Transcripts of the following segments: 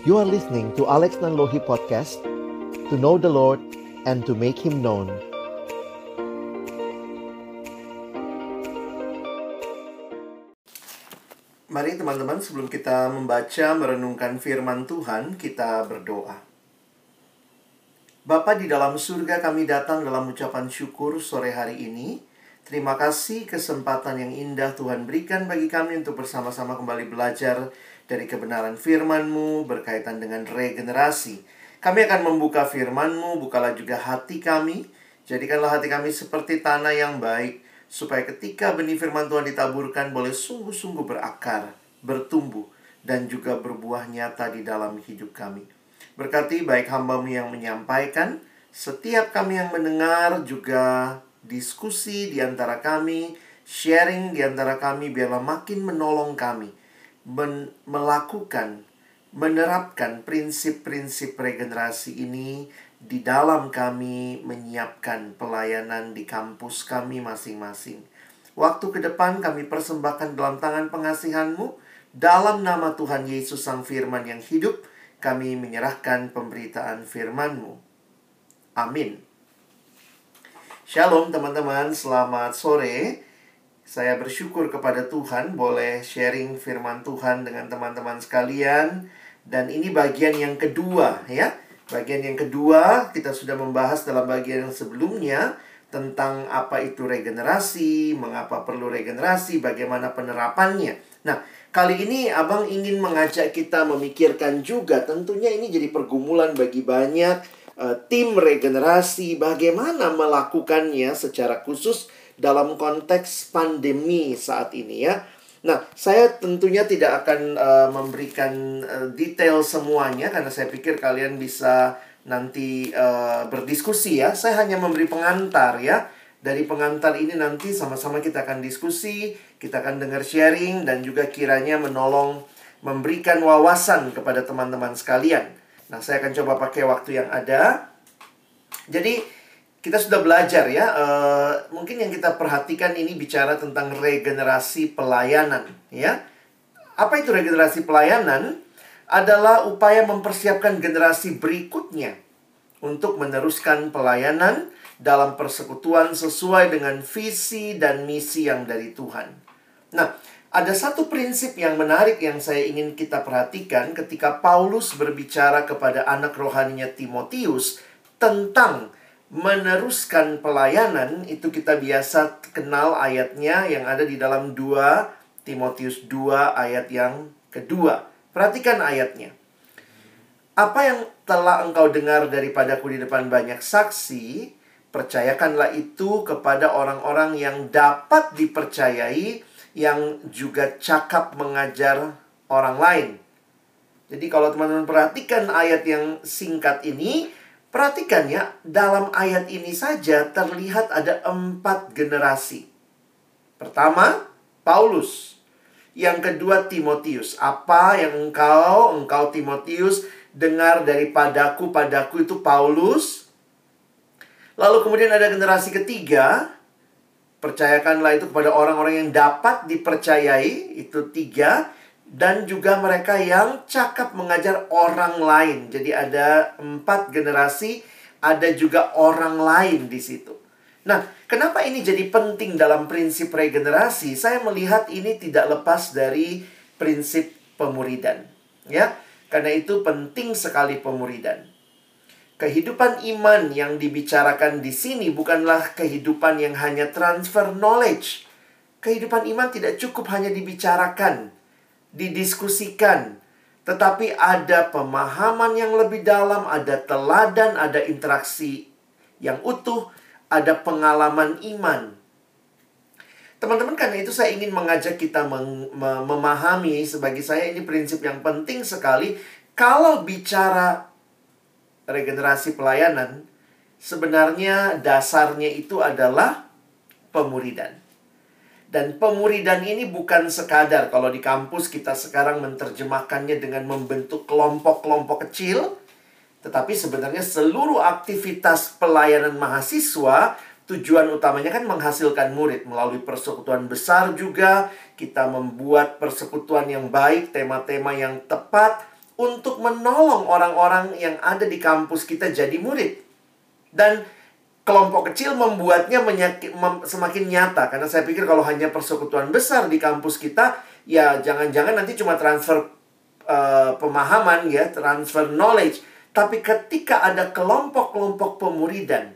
You are listening to Alex Nanlohi Podcast To know the Lord and to make Him known. Mari teman-teman sebelum kita membaca merenungkan firman Tuhan kita berdoa. Bapa di dalam surga kami datang dalam ucapan syukur sore hari ini. Terima kasih kesempatan yang indah Tuhan berikan bagi kami untuk bersama-sama kembali belajar dari kebenaran firman-Mu berkaitan dengan regenerasi. Kami akan membuka firman-Mu, bukalah juga hati kami. Jadikanlah hati kami seperti tanah yang baik, supaya ketika benih firman Tuhan ditaburkan boleh sungguh-sungguh berakar, bertumbuh, dan juga berbuah nyata di dalam hidup kami. Berkati baik hambamu yang menyampaikan, setiap kami yang mendengar juga diskusi di antara kami, sharing di antara kami, biarlah makin menolong kami men melakukan, menerapkan prinsip-prinsip regenerasi ini di dalam kami menyiapkan pelayanan di kampus kami masing-masing. Waktu ke depan kami persembahkan dalam tangan pengasihanmu, dalam nama Tuhan Yesus Sang Firman yang hidup, kami menyerahkan pemberitaan firman-Mu. Amin. Shalom teman-teman, selamat sore. Saya bersyukur kepada Tuhan boleh sharing firman Tuhan dengan teman-teman sekalian dan ini bagian yang kedua ya. Bagian yang kedua kita sudah membahas dalam bagian yang sebelumnya tentang apa itu regenerasi, mengapa perlu regenerasi, bagaimana penerapannya. Nah, kali ini Abang ingin mengajak kita memikirkan juga tentunya ini jadi pergumulan bagi banyak uh, tim regenerasi bagaimana melakukannya secara khusus dalam konteks pandemi saat ini ya. Nah, saya tentunya tidak akan uh, memberikan uh, detail semuanya karena saya pikir kalian bisa nanti uh, berdiskusi ya. Saya hanya memberi pengantar ya. Dari pengantar ini nanti sama-sama kita akan diskusi, kita akan dengar sharing dan juga kiranya menolong memberikan wawasan kepada teman-teman sekalian. Nah, saya akan coba pakai waktu yang ada. Jadi, kita sudah belajar ya. Uh, mungkin yang kita perhatikan ini bicara tentang regenerasi pelayanan, ya. Apa itu regenerasi pelayanan? Adalah upaya mempersiapkan generasi berikutnya untuk meneruskan pelayanan dalam persekutuan sesuai dengan visi dan misi yang dari Tuhan. Nah, ada satu prinsip yang menarik yang saya ingin kita perhatikan ketika Paulus berbicara kepada anak rohaninya Timotius tentang meneruskan pelayanan itu kita biasa kenal ayatnya yang ada di dalam 2 Timotius 2 ayat yang kedua. Perhatikan ayatnya. Apa yang telah engkau dengar daripadaku di depan banyak saksi, percayakanlah itu kepada orang-orang yang dapat dipercayai yang juga cakap mengajar orang lain. Jadi kalau teman-teman perhatikan ayat yang singkat ini, Perhatikan ya, dalam ayat ini saja terlihat ada empat generasi. Pertama, Paulus. Yang kedua, Timotius. Apa yang engkau, engkau Timotius, dengar daripadaku, padaku itu Paulus. Lalu kemudian ada generasi ketiga. Percayakanlah itu kepada orang-orang yang dapat dipercayai. Itu tiga dan juga mereka yang cakap mengajar orang lain. Jadi ada empat generasi, ada juga orang lain di situ. Nah, kenapa ini jadi penting dalam prinsip regenerasi? Saya melihat ini tidak lepas dari prinsip pemuridan. Ya, karena itu penting sekali pemuridan. Kehidupan iman yang dibicarakan di sini bukanlah kehidupan yang hanya transfer knowledge. Kehidupan iman tidak cukup hanya dibicarakan, didiskusikan, tetapi ada pemahaman yang lebih dalam, ada teladan, ada interaksi yang utuh, ada pengalaman iman. Teman-teman, karena itu saya ingin mengajak kita memahami sebagai saya ini prinsip yang penting sekali. Kalau bicara regenerasi pelayanan, sebenarnya dasarnya itu adalah pemuridan. Dan pemuridan ini bukan sekadar kalau di kampus kita sekarang menerjemahkannya dengan membentuk kelompok-kelompok kecil, tetapi sebenarnya seluruh aktivitas pelayanan mahasiswa tujuan utamanya kan menghasilkan murid melalui persekutuan besar juga kita membuat persekutuan yang baik, tema-tema yang tepat untuk menolong orang-orang yang ada di kampus kita jadi murid. Dan kelompok kecil membuatnya menyaki, mem, semakin nyata karena saya pikir kalau hanya persekutuan besar di kampus kita ya jangan-jangan nanti cuma transfer uh, pemahaman ya, transfer knowledge. Tapi ketika ada kelompok-kelompok pemuridan,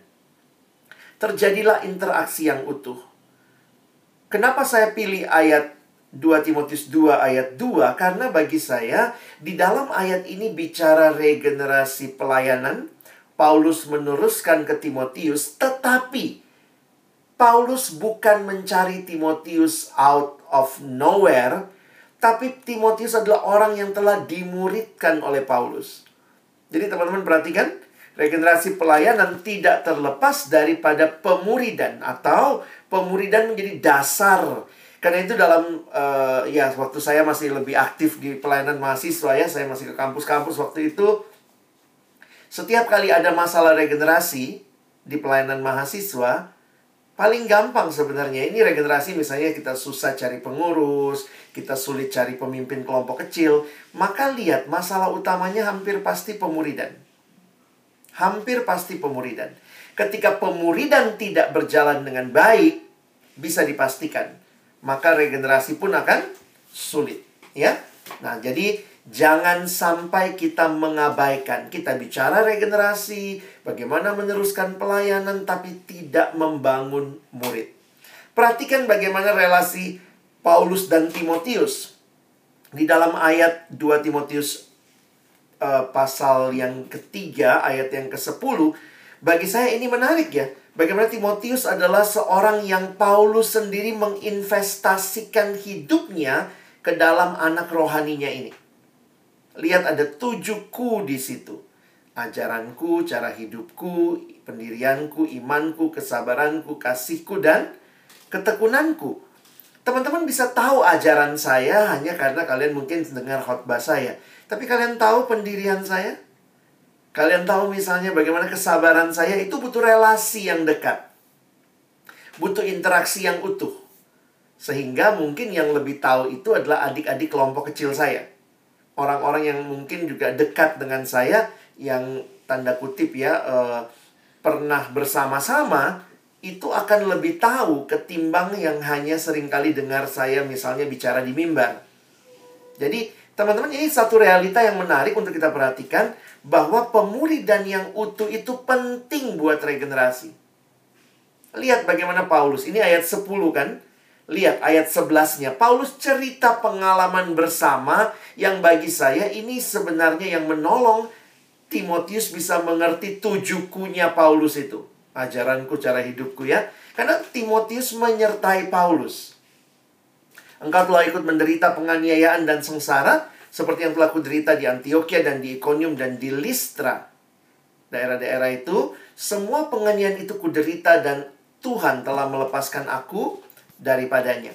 terjadilah interaksi yang utuh. Kenapa saya pilih ayat 2 Timotius 2 ayat 2 karena bagi saya di dalam ayat ini bicara regenerasi pelayanan Paulus meneruskan ke Timotius tetapi Paulus bukan mencari Timotius out of nowhere tapi Timotius adalah orang yang telah dimuridkan oleh Paulus. Jadi teman-teman perhatikan regenerasi pelayanan tidak terlepas daripada pemuridan atau pemuridan menjadi dasar karena itu dalam uh, ya waktu saya masih lebih aktif di pelayanan mahasiswa ya, saya masih ke kampus-kampus waktu itu. Setiap kali ada masalah regenerasi di pelayanan mahasiswa, paling gampang sebenarnya ini regenerasi misalnya kita susah cari pengurus, kita sulit cari pemimpin kelompok kecil, maka lihat masalah utamanya hampir pasti pemuridan. Hampir pasti pemuridan. Ketika pemuridan tidak berjalan dengan baik, bisa dipastikan maka regenerasi pun akan sulit, ya. Nah, jadi jangan sampai kita mengabaikan. Kita bicara regenerasi, bagaimana meneruskan pelayanan tapi tidak membangun murid. Perhatikan bagaimana relasi Paulus dan Timotius. Di dalam ayat 2 Timotius uh, pasal yang ketiga, ayat yang ke-10, bagi saya ini menarik ya Bagaimana Timotius adalah seorang yang Paulus sendiri menginvestasikan hidupnya ke dalam anak rohaninya ini. Lihat ada tujuh ku di situ. Ajaranku, cara hidupku, pendirianku, imanku, kesabaranku, kasihku, dan ketekunanku. Teman-teman bisa tahu ajaran saya hanya karena kalian mungkin dengar khotbah saya. Tapi kalian tahu pendirian saya? Kalian tahu misalnya bagaimana kesabaran saya itu butuh relasi yang dekat. Butuh interaksi yang utuh. Sehingga mungkin yang lebih tahu itu adalah adik-adik kelompok kecil saya. Orang-orang yang mungkin juga dekat dengan saya yang tanda kutip ya eh, pernah bersama-sama itu akan lebih tahu ketimbang yang hanya sering kali dengar saya misalnya bicara di mimbar. Jadi, teman-teman ini satu realita yang menarik untuk kita perhatikan bahwa pemuridan yang utuh itu penting buat regenerasi. Lihat bagaimana Paulus. Ini ayat 10 kan? Lihat ayat 11-nya. Paulus cerita pengalaman bersama yang bagi saya ini sebenarnya yang menolong Timotius bisa mengerti tujukunya Paulus itu. Ajaranku, cara hidupku ya. Karena Timotius menyertai Paulus. Engkau telah ikut menderita penganiayaan dan sengsara seperti yang telah kuderita di Antioquia dan di Iconium dan di Listra. Daerah-daerah itu, semua penganiayaan itu kuderita dan Tuhan telah melepaskan aku daripadanya.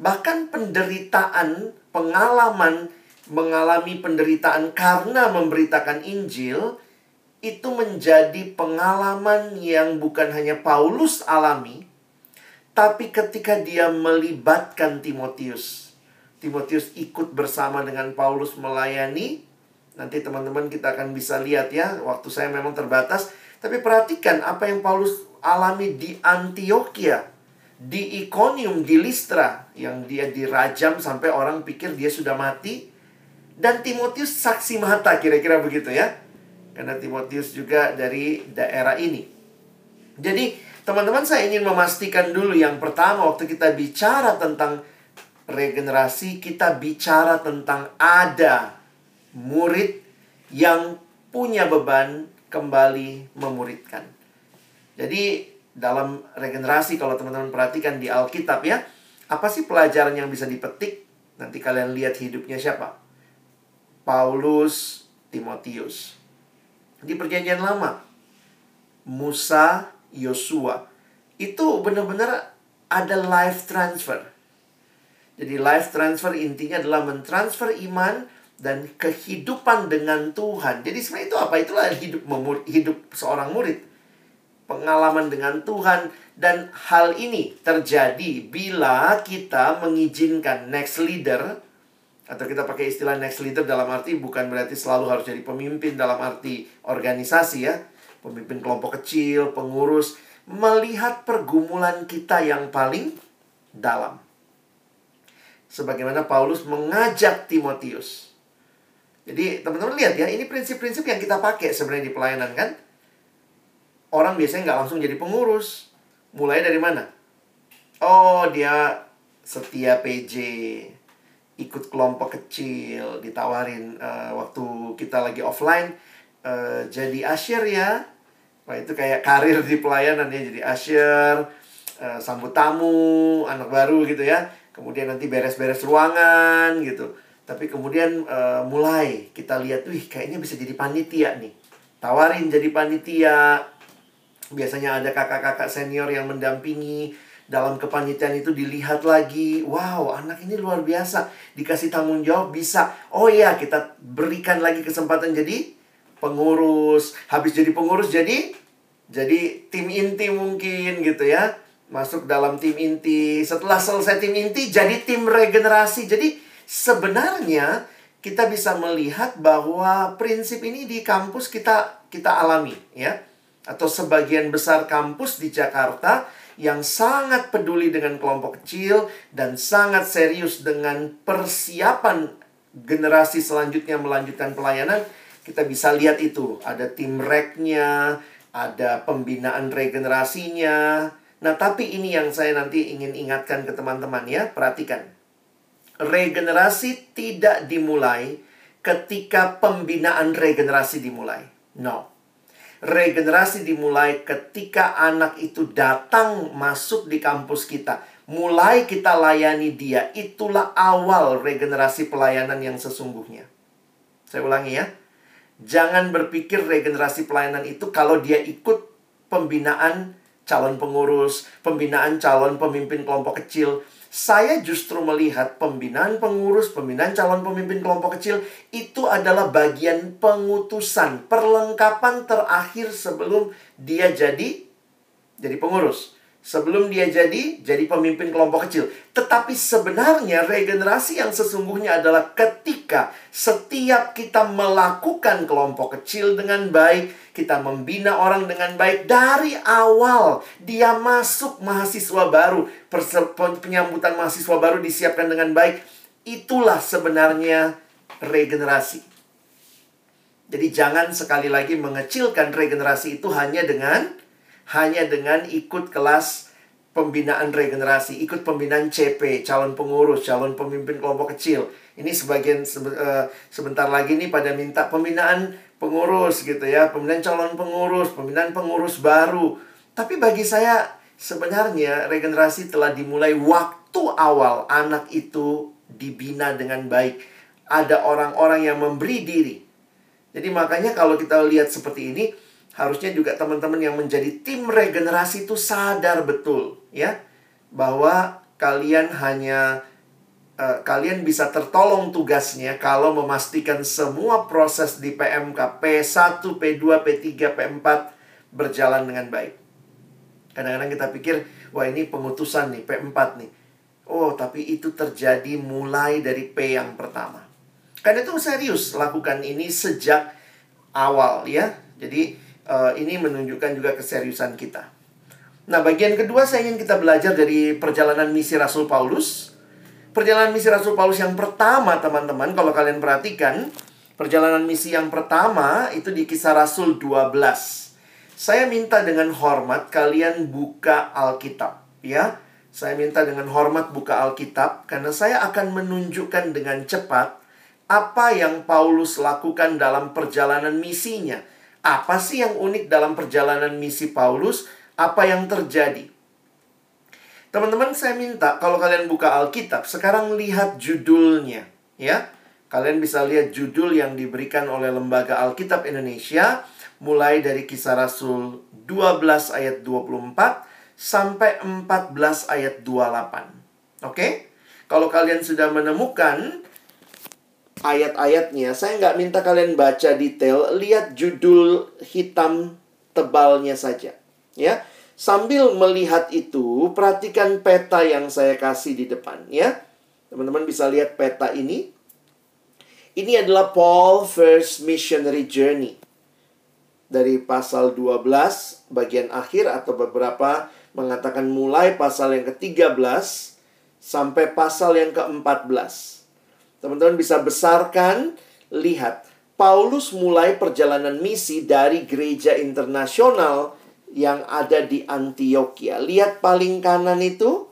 Bahkan penderitaan, pengalaman mengalami penderitaan karena memberitakan Injil itu menjadi pengalaman yang bukan hanya Paulus alami, tapi ketika dia melibatkan Timotius Timotius ikut bersama dengan Paulus melayani. Nanti teman-teman kita akan bisa lihat ya, waktu saya memang terbatas. Tapi perhatikan apa yang Paulus alami di Antioquia, di Iconium, di Listra, yang dia dirajam sampai orang pikir dia sudah mati. Dan Timotius saksi mata, kira-kira begitu ya. Karena Timotius juga dari daerah ini. Jadi, teman-teman saya ingin memastikan dulu yang pertama waktu kita bicara tentang regenerasi kita bicara tentang ada murid yang punya beban kembali memuridkan. Jadi dalam regenerasi kalau teman-teman perhatikan di Alkitab ya, apa sih pelajaran yang bisa dipetik? Nanti kalian lihat hidupnya siapa? Paulus, Timotius. Di perjanjian lama, Musa, Yosua. Itu benar-benar ada life transfer. Jadi life transfer intinya adalah mentransfer iman dan kehidupan dengan Tuhan. Jadi sebenarnya itu apa? Itulah hidup hidup seorang murid. Pengalaman dengan Tuhan dan hal ini terjadi bila kita mengizinkan next leader Atau kita pakai istilah next leader dalam arti bukan berarti selalu harus jadi pemimpin dalam arti organisasi ya. Pemimpin kelompok kecil, pengurus. Melihat pergumulan kita yang paling dalam. Sebagaimana Paulus mengajak Timotius. Jadi teman-teman lihat ya, ini prinsip-prinsip yang kita pakai sebenarnya di pelayanan kan. Orang biasanya nggak langsung jadi pengurus. Mulai dari mana? Oh, dia setia PJ, ikut kelompok kecil, ditawarin uh, waktu kita lagi offline, uh, jadi asyir ya. Wah, itu kayak karir di pelayanan ya, jadi asyir, uh, sambut tamu, anak baru gitu ya. Kemudian nanti beres-beres ruangan gitu. Tapi kemudian uh, mulai kita lihat, wih kayaknya bisa jadi panitia nih. Tawarin jadi panitia. Biasanya ada kakak-kakak senior yang mendampingi dalam kepanitiaan itu dilihat lagi. Wow, anak ini luar biasa. Dikasih tanggung jawab bisa. Oh iya, kita berikan lagi kesempatan jadi pengurus. Habis jadi pengurus jadi jadi tim inti mungkin gitu ya. Masuk dalam tim inti. Setelah selesai tim inti jadi tim regenerasi. Jadi sebenarnya kita bisa melihat bahwa prinsip ini di kampus kita kita alami ya atau sebagian besar kampus di Jakarta yang sangat peduli dengan kelompok kecil dan sangat serius dengan persiapan generasi selanjutnya melanjutkan pelayanan, kita bisa lihat itu. Ada tim reknya, ada pembinaan regenerasinya. Nah, tapi ini yang saya nanti ingin ingatkan ke teman-teman ya, perhatikan. Regenerasi tidak dimulai ketika pembinaan regenerasi dimulai. No regenerasi dimulai ketika anak itu datang masuk di kampus kita. Mulai kita layani dia, itulah awal regenerasi pelayanan yang sesungguhnya. Saya ulangi ya. Jangan berpikir regenerasi pelayanan itu kalau dia ikut pembinaan calon pengurus, pembinaan calon pemimpin kelompok kecil, saya justru melihat pembinaan pengurus, pembinaan calon pemimpin kelompok kecil itu adalah bagian pengutusan, perlengkapan terakhir sebelum dia jadi jadi pengurus. Sebelum dia jadi jadi pemimpin kelompok kecil. Tetapi sebenarnya regenerasi yang sesungguhnya adalah ketika setiap kita melakukan kelompok kecil dengan baik, kita membina orang dengan baik dari awal. Dia masuk mahasiswa baru, penyambutan mahasiswa baru disiapkan dengan baik. Itulah sebenarnya regenerasi. Jadi jangan sekali lagi mengecilkan regenerasi itu hanya dengan hanya dengan ikut kelas pembinaan regenerasi, ikut pembinaan CP, calon pengurus, calon pemimpin kelompok kecil. Ini sebagian eh, sebentar lagi nih pada minta pembinaan pengurus gitu ya, pembinaan calon pengurus, pembinaan pengurus baru. Tapi bagi saya sebenarnya regenerasi telah dimulai waktu awal anak itu dibina dengan baik. Ada orang-orang yang memberi diri. Jadi makanya kalau kita lihat seperti ini, harusnya juga teman-teman yang menjadi tim regenerasi itu sadar betul ya bahwa kalian hanya uh, kalian bisa tertolong tugasnya kalau memastikan semua proses di PMK P1, P2, P3, P4 berjalan dengan baik. Kadang-kadang kita pikir, wah ini pengutusan nih, P4 nih. Oh, tapi itu terjadi mulai dari P yang pertama. Karena itu serius lakukan ini sejak awal ya. Jadi uh, ini menunjukkan juga keseriusan kita. Nah, bagian kedua saya ingin kita belajar dari perjalanan misi Rasul Paulus. Perjalanan misi Rasul Paulus yang pertama, teman-teman, kalau kalian perhatikan, perjalanan misi yang pertama itu di kisah Rasul 12. Saya minta dengan hormat kalian buka Alkitab, ya. Saya minta dengan hormat buka Alkitab karena saya akan menunjukkan dengan cepat apa yang Paulus lakukan dalam perjalanan misinya apa sih yang unik dalam perjalanan misi Paulus? Apa yang terjadi? Teman-teman, saya minta kalau kalian buka Alkitab, sekarang lihat judulnya, ya. Kalian bisa lihat judul yang diberikan oleh Lembaga Alkitab Indonesia mulai dari Kisah Rasul 12 ayat 24 sampai 14 ayat 28. Oke? Kalau kalian sudah menemukan ayat-ayatnya, saya nggak minta kalian baca detail, lihat judul hitam tebalnya saja. Ya, sambil melihat itu, perhatikan peta yang saya kasih di depan. Ya, teman-teman bisa lihat peta ini. Ini adalah Paul first missionary journey. Dari pasal 12 bagian akhir atau beberapa mengatakan mulai pasal yang ke-13 sampai pasal yang ke-14. Teman-teman bisa besarkan, lihat. Paulus mulai perjalanan misi dari gereja internasional yang ada di Antioquia. Lihat paling kanan itu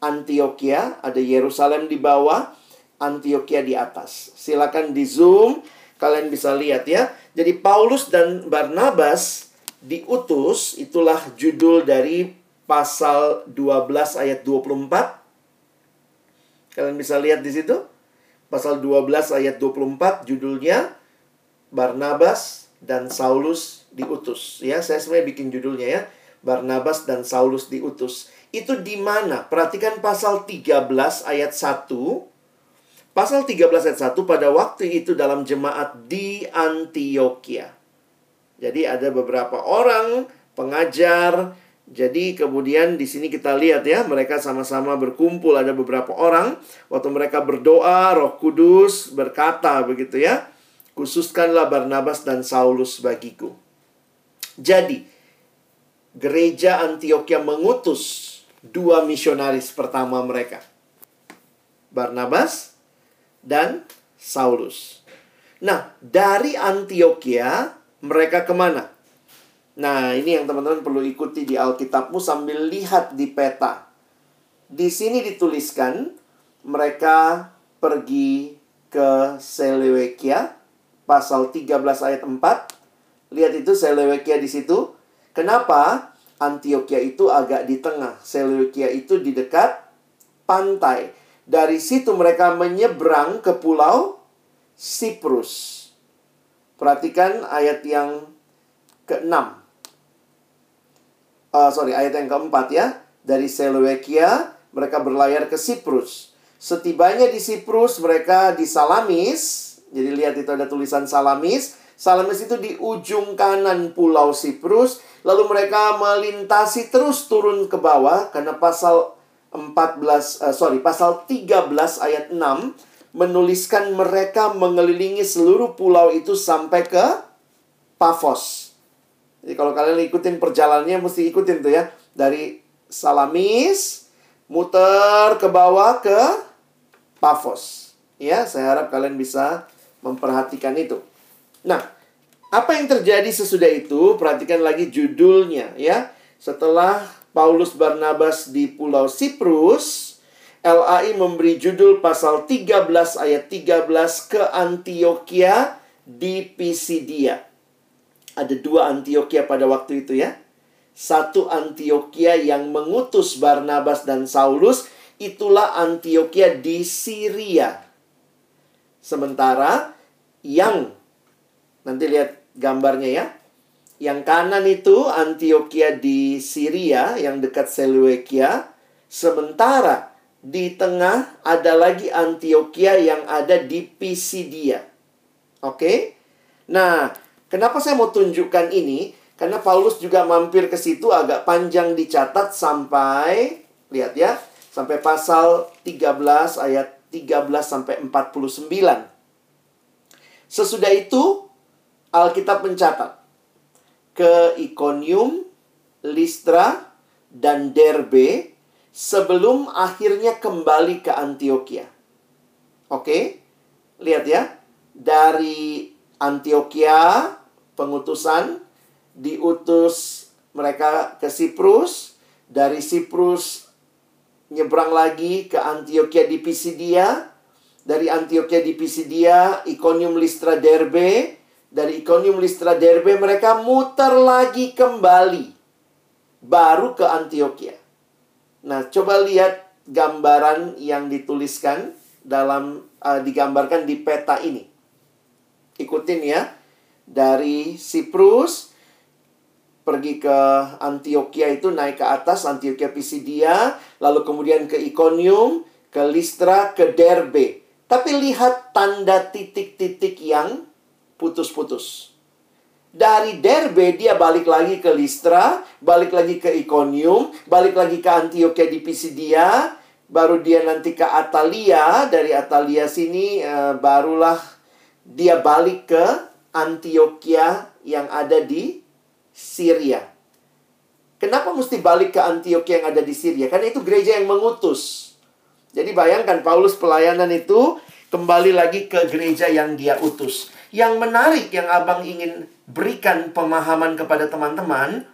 Antioquia, ada Yerusalem di bawah, Antioquia di atas. Silakan di zoom, kalian bisa lihat ya. Jadi Paulus dan Barnabas diutus, itulah judul dari pasal 12 ayat 24. Kalian bisa lihat di situ. Pasal 12 ayat 24 judulnya Barnabas dan Saulus diutus. Ya, saya sebenarnya bikin judulnya ya. Barnabas dan Saulus diutus. Itu di mana? Perhatikan pasal 13 ayat 1. Pasal 13 ayat 1 pada waktu itu dalam jemaat di Antioquia. Jadi ada beberapa orang pengajar. Jadi kemudian di sini kita lihat ya, mereka sama-sama berkumpul ada beberapa orang waktu mereka berdoa, Roh Kudus berkata begitu ya. Khususkanlah Barnabas dan Saulus bagiku. Jadi, gereja Antioquia mengutus dua misionaris pertama mereka. Barnabas dan Saulus. Nah, dari Antioquia mereka ke mana? Nah, ini yang teman-teman perlu ikuti di Alkitabmu sambil lihat di peta. Di sini dituliskan mereka pergi ke Seleukia pasal 13 ayat 4. Lihat itu Seleukia di situ. Kenapa? Antioquia itu agak di tengah. Seleukia itu di dekat pantai. Dari situ mereka menyeberang ke pulau Siprus. Perhatikan ayat yang ke-6. Uh, sorry, ayat yang keempat ya. Dari Seleukia, mereka berlayar ke Siprus. Setibanya di Siprus, mereka di Salamis. Jadi lihat itu ada tulisan Salamis. Salamis itu di ujung kanan pulau Siprus. Lalu mereka melintasi terus turun ke bawah karena pasal 14 uh, eh, sorry pasal 13 ayat 6 menuliskan mereka mengelilingi seluruh pulau itu sampai ke Pafos. Jadi kalau kalian ikutin perjalanannya mesti ikutin tuh ya dari Salamis muter ke bawah ke Pafos. Ya, saya harap kalian bisa memperhatikan itu. Nah, apa yang terjadi sesudah itu? Perhatikan lagi judulnya ya. Setelah Paulus Barnabas di Pulau Siprus, LAI memberi judul pasal 13 ayat 13 ke Antioquia di Pisidia. Ada dua Antioquia pada waktu itu ya. Satu Antioquia yang mengutus Barnabas dan Saulus, itulah Antioquia di Syria. Sementara yang nanti lihat gambarnya ya. Yang kanan itu Antioquia di Syria yang dekat Seleukia. Sementara di tengah ada lagi Antioquia yang ada di Pisidia. Oke? Nah, kenapa saya mau tunjukkan ini? Karena Paulus juga mampir ke situ agak panjang dicatat sampai lihat ya, sampai pasal 13 ayat 13 sampai 49. Sesudah itu Alkitab mencatat ke Iconium, Listra, dan Derbe sebelum akhirnya kembali ke Antioquia. Oke, lihat ya. Dari Antioquia, pengutusan, diutus mereka ke Siprus. Dari Siprus, nyebrang lagi ke Antioquia di Pisidia. Dari Antioquia di Pisidia, Iconium, Listra, Derbe dari Iconium Listra Derbe mereka muter lagi kembali baru ke Antioquia. Nah, coba lihat gambaran yang dituliskan dalam uh, digambarkan di peta ini. Ikutin ya. Dari Siprus pergi ke Antioquia itu naik ke atas Antioquia Pisidia, lalu kemudian ke Iconium, ke Listra, ke Derbe. Tapi lihat tanda titik-titik yang putus-putus. Dari Derbe dia balik lagi ke Listra, balik lagi ke Iconium, balik lagi ke Antioquia di Pisidia, baru dia nanti ke Atalia, dari Atalia sini uh, barulah dia balik ke Antioquia yang ada di Syria. Kenapa mesti balik ke Antioquia yang ada di Syria? Karena itu gereja yang mengutus. Jadi bayangkan Paulus pelayanan itu kembali lagi ke gereja yang dia utus. Yang menarik yang Abang ingin berikan pemahaman kepada teman-teman,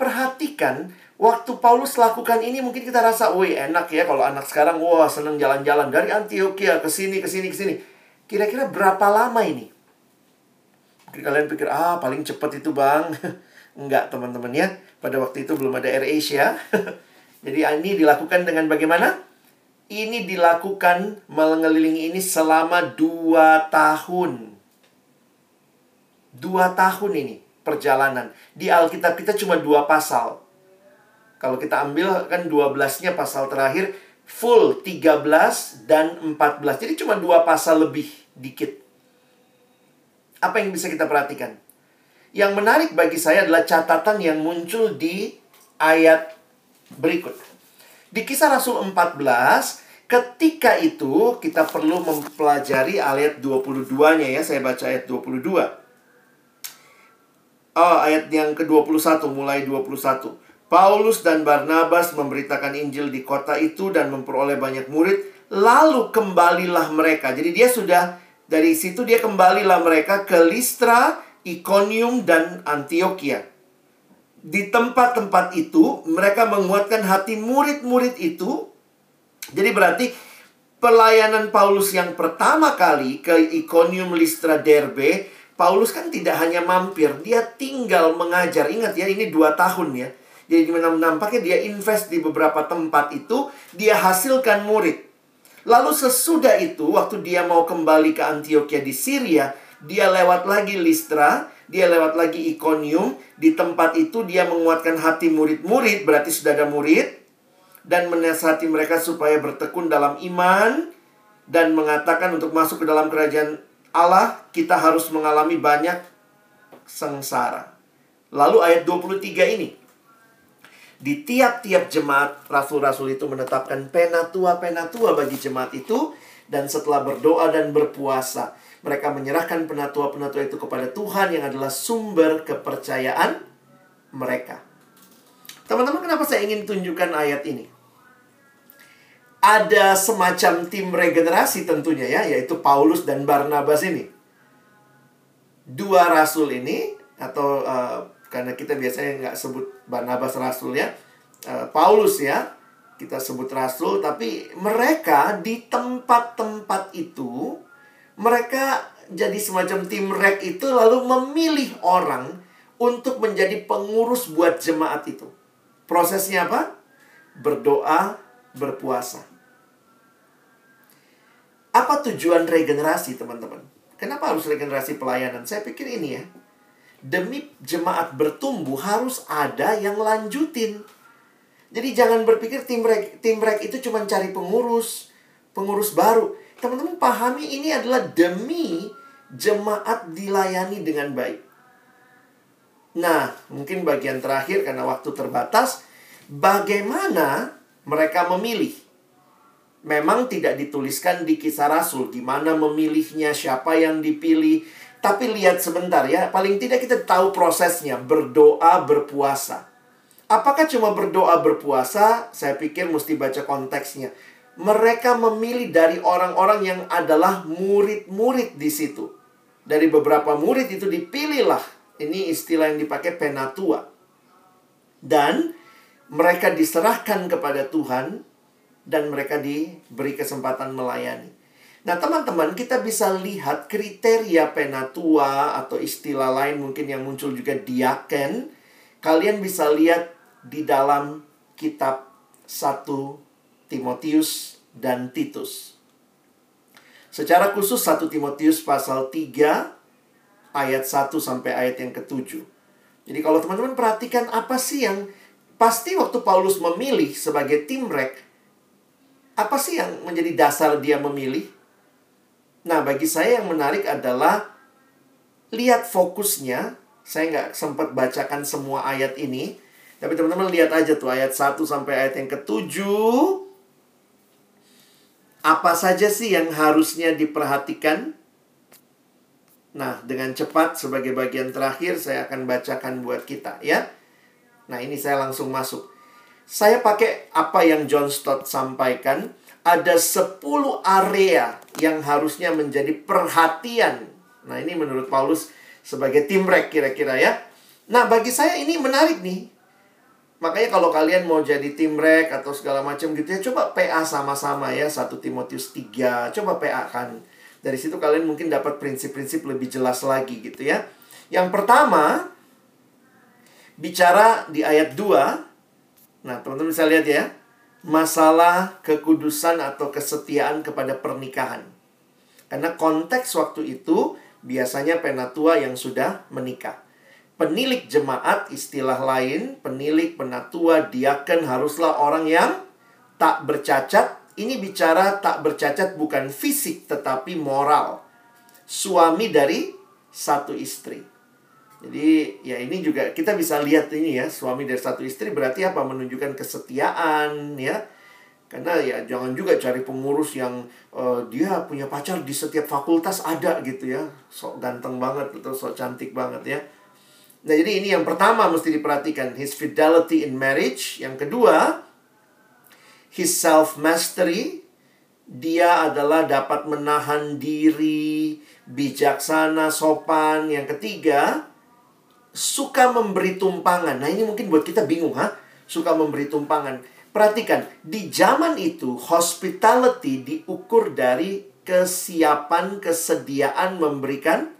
perhatikan waktu Paulus lakukan ini mungkin kita rasa, "Wih, enak ya kalau anak sekarang wah seneng jalan-jalan dari Antioquia ke sini ke sini ke sini." Kira-kira berapa lama ini? Mungkin kalian pikir, "Ah, paling cepat itu, Bang." Enggak, teman-teman ya. Pada waktu itu belum ada Air Asia. Jadi ini dilakukan dengan bagaimana? Ini dilakukan mengelilingi ini selama dua tahun. Dua tahun ini perjalanan. Di Alkitab kita cuma dua pasal. Kalau kita ambil kan 12-nya pasal terakhir full 13 dan 14. Jadi cuma dua pasal lebih dikit. Apa yang bisa kita perhatikan? Yang menarik bagi saya adalah catatan yang muncul di ayat berikut. Di kisah Rasul 14, ketika itu kita perlu mempelajari ayat 22-nya ya. Saya baca ayat 22. Oh, ayat yang ke-21, mulai 21. Paulus dan Barnabas memberitakan Injil di kota itu dan memperoleh banyak murid. Lalu kembalilah mereka. Jadi dia sudah dari situ dia kembalilah mereka ke Listra, Iconium dan Antioquia. Di tempat-tempat itu mereka menguatkan hati murid-murid itu. Jadi berarti pelayanan Paulus yang pertama kali ke Iconium, Listra, Derbe, Paulus kan tidak hanya mampir, dia tinggal mengajar. Ingat ya, ini dua tahun ya. Jadi nampaknya dia invest di beberapa tempat itu, dia hasilkan murid. Lalu sesudah itu, waktu dia mau kembali ke Antioquia di Syria, dia lewat lagi Listra, dia lewat lagi Iconium. Di tempat itu dia menguatkan hati murid-murid, berarti sudah ada murid. Dan menasihati mereka supaya bertekun dalam iman. Dan mengatakan untuk masuk ke dalam kerajaan Allah, kita harus mengalami banyak sengsara. Lalu ayat 23 ini. Di tiap-tiap jemaat, rasul-rasul itu menetapkan penatua-penatua bagi jemaat itu. Dan setelah berdoa dan berpuasa, mereka menyerahkan penatua-penatua itu kepada Tuhan yang adalah sumber kepercayaan mereka. Teman-teman, kenapa saya ingin tunjukkan ayat ini? Ada semacam tim regenerasi tentunya ya, yaitu Paulus dan Barnabas ini. Dua rasul ini, atau uh, karena kita biasanya nggak sebut Barnabas rasul ya. Uh, Paulus ya, kita sebut rasul. Tapi mereka di tempat-tempat itu, mereka jadi semacam tim rek itu lalu memilih orang untuk menjadi pengurus buat jemaat itu. Prosesnya apa? Berdoa, berpuasa. Apa tujuan regenerasi, teman-teman? Kenapa harus regenerasi pelayanan? Saya pikir ini ya demi jemaat bertumbuh harus ada yang lanjutin. Jadi jangan berpikir tim rek, tim rek itu cuma cari pengurus, pengurus baru. Teman-teman pahami ini adalah demi jemaat dilayani dengan baik. Nah, mungkin bagian terakhir karena waktu terbatas, bagaimana mereka memilih? Memang tidak dituliskan di kisah Rasul di mana memilihnya, siapa yang dipilih, tapi lihat sebentar ya, paling tidak kita tahu prosesnya, berdoa, berpuasa. Apakah cuma berdoa, berpuasa? Saya pikir mesti baca konteksnya. Mereka memilih dari orang-orang yang adalah murid-murid di situ. Dari beberapa murid itu dipilihlah. Ini istilah yang dipakai penatua. Dan mereka diserahkan kepada Tuhan dan mereka diberi kesempatan melayani. Nah, teman-teman, kita bisa lihat kriteria penatua atau istilah lain mungkin yang muncul juga diaken. Kalian bisa lihat di dalam kitab 1 Timotius dan Titus. Secara khusus 1 Timotius pasal 3 ayat 1 sampai ayat yang ke-7. Jadi kalau teman-teman perhatikan apa sih yang pasti waktu Paulus memilih sebagai tim rek, apa sih yang menjadi dasar dia memilih? Nah, bagi saya yang menarik adalah lihat fokusnya. Saya nggak sempat bacakan semua ayat ini. Tapi teman-teman lihat aja tuh ayat 1 sampai ayat yang ketujuh. Apa saja sih yang harusnya diperhatikan? Nah, dengan cepat sebagai bagian terakhir saya akan bacakan buat kita ya. Nah, ini saya langsung masuk. Saya pakai apa yang John Stott sampaikan. Ada 10 area yang harusnya menjadi perhatian. Nah, ini menurut Paulus sebagai tim rek kira-kira ya. Nah, bagi saya ini menarik nih. Makanya kalau kalian mau jadi tim rek atau segala macam gitu ya, coba PA sama-sama ya. 1 Timotius 3, coba PA kan. Dari situ kalian mungkin dapat prinsip-prinsip lebih jelas lagi gitu ya. Yang pertama, bicara di ayat 2. Nah, teman-teman bisa lihat ya. Masalah kekudusan atau kesetiaan kepada pernikahan. Karena konteks waktu itu biasanya penatua yang sudah menikah. Penilik jemaat istilah lain, penilik penatua diaken haruslah orang yang tak bercacat. Ini bicara tak bercacat bukan fisik tetapi moral. Suami dari satu istri. Jadi ya ini juga kita bisa lihat ini ya, suami dari satu istri berarti apa? Menunjukkan kesetiaan ya. Karena ya jangan juga cari pengurus yang uh, dia punya pacar di setiap fakultas ada gitu ya. Sok ganteng banget atau sok cantik banget ya Nah, jadi ini yang pertama mesti diperhatikan, his fidelity in marriage. Yang kedua, his self mastery. Dia adalah dapat menahan diri, bijaksana, sopan. Yang ketiga, suka memberi tumpangan. Nah, ini mungkin buat kita bingung, ha? Suka memberi tumpangan. Perhatikan, di zaman itu hospitality diukur dari kesiapan, kesediaan memberikan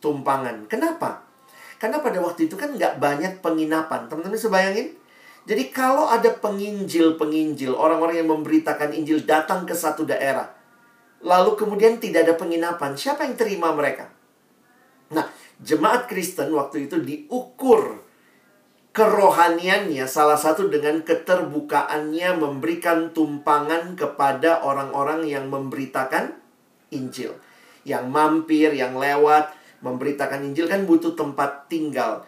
tumpangan. Kenapa? Karena pada waktu itu kan nggak banyak penginapan. Teman-teman bisa bayangin? Jadi kalau ada penginjil-penginjil, orang-orang yang memberitakan Injil datang ke satu daerah. Lalu kemudian tidak ada penginapan. Siapa yang terima mereka? Jemaat Kristen waktu itu diukur kerohaniannya salah satu dengan keterbukaannya memberikan tumpangan kepada orang-orang yang memberitakan Injil. Yang mampir, yang lewat, memberitakan Injil kan butuh tempat tinggal.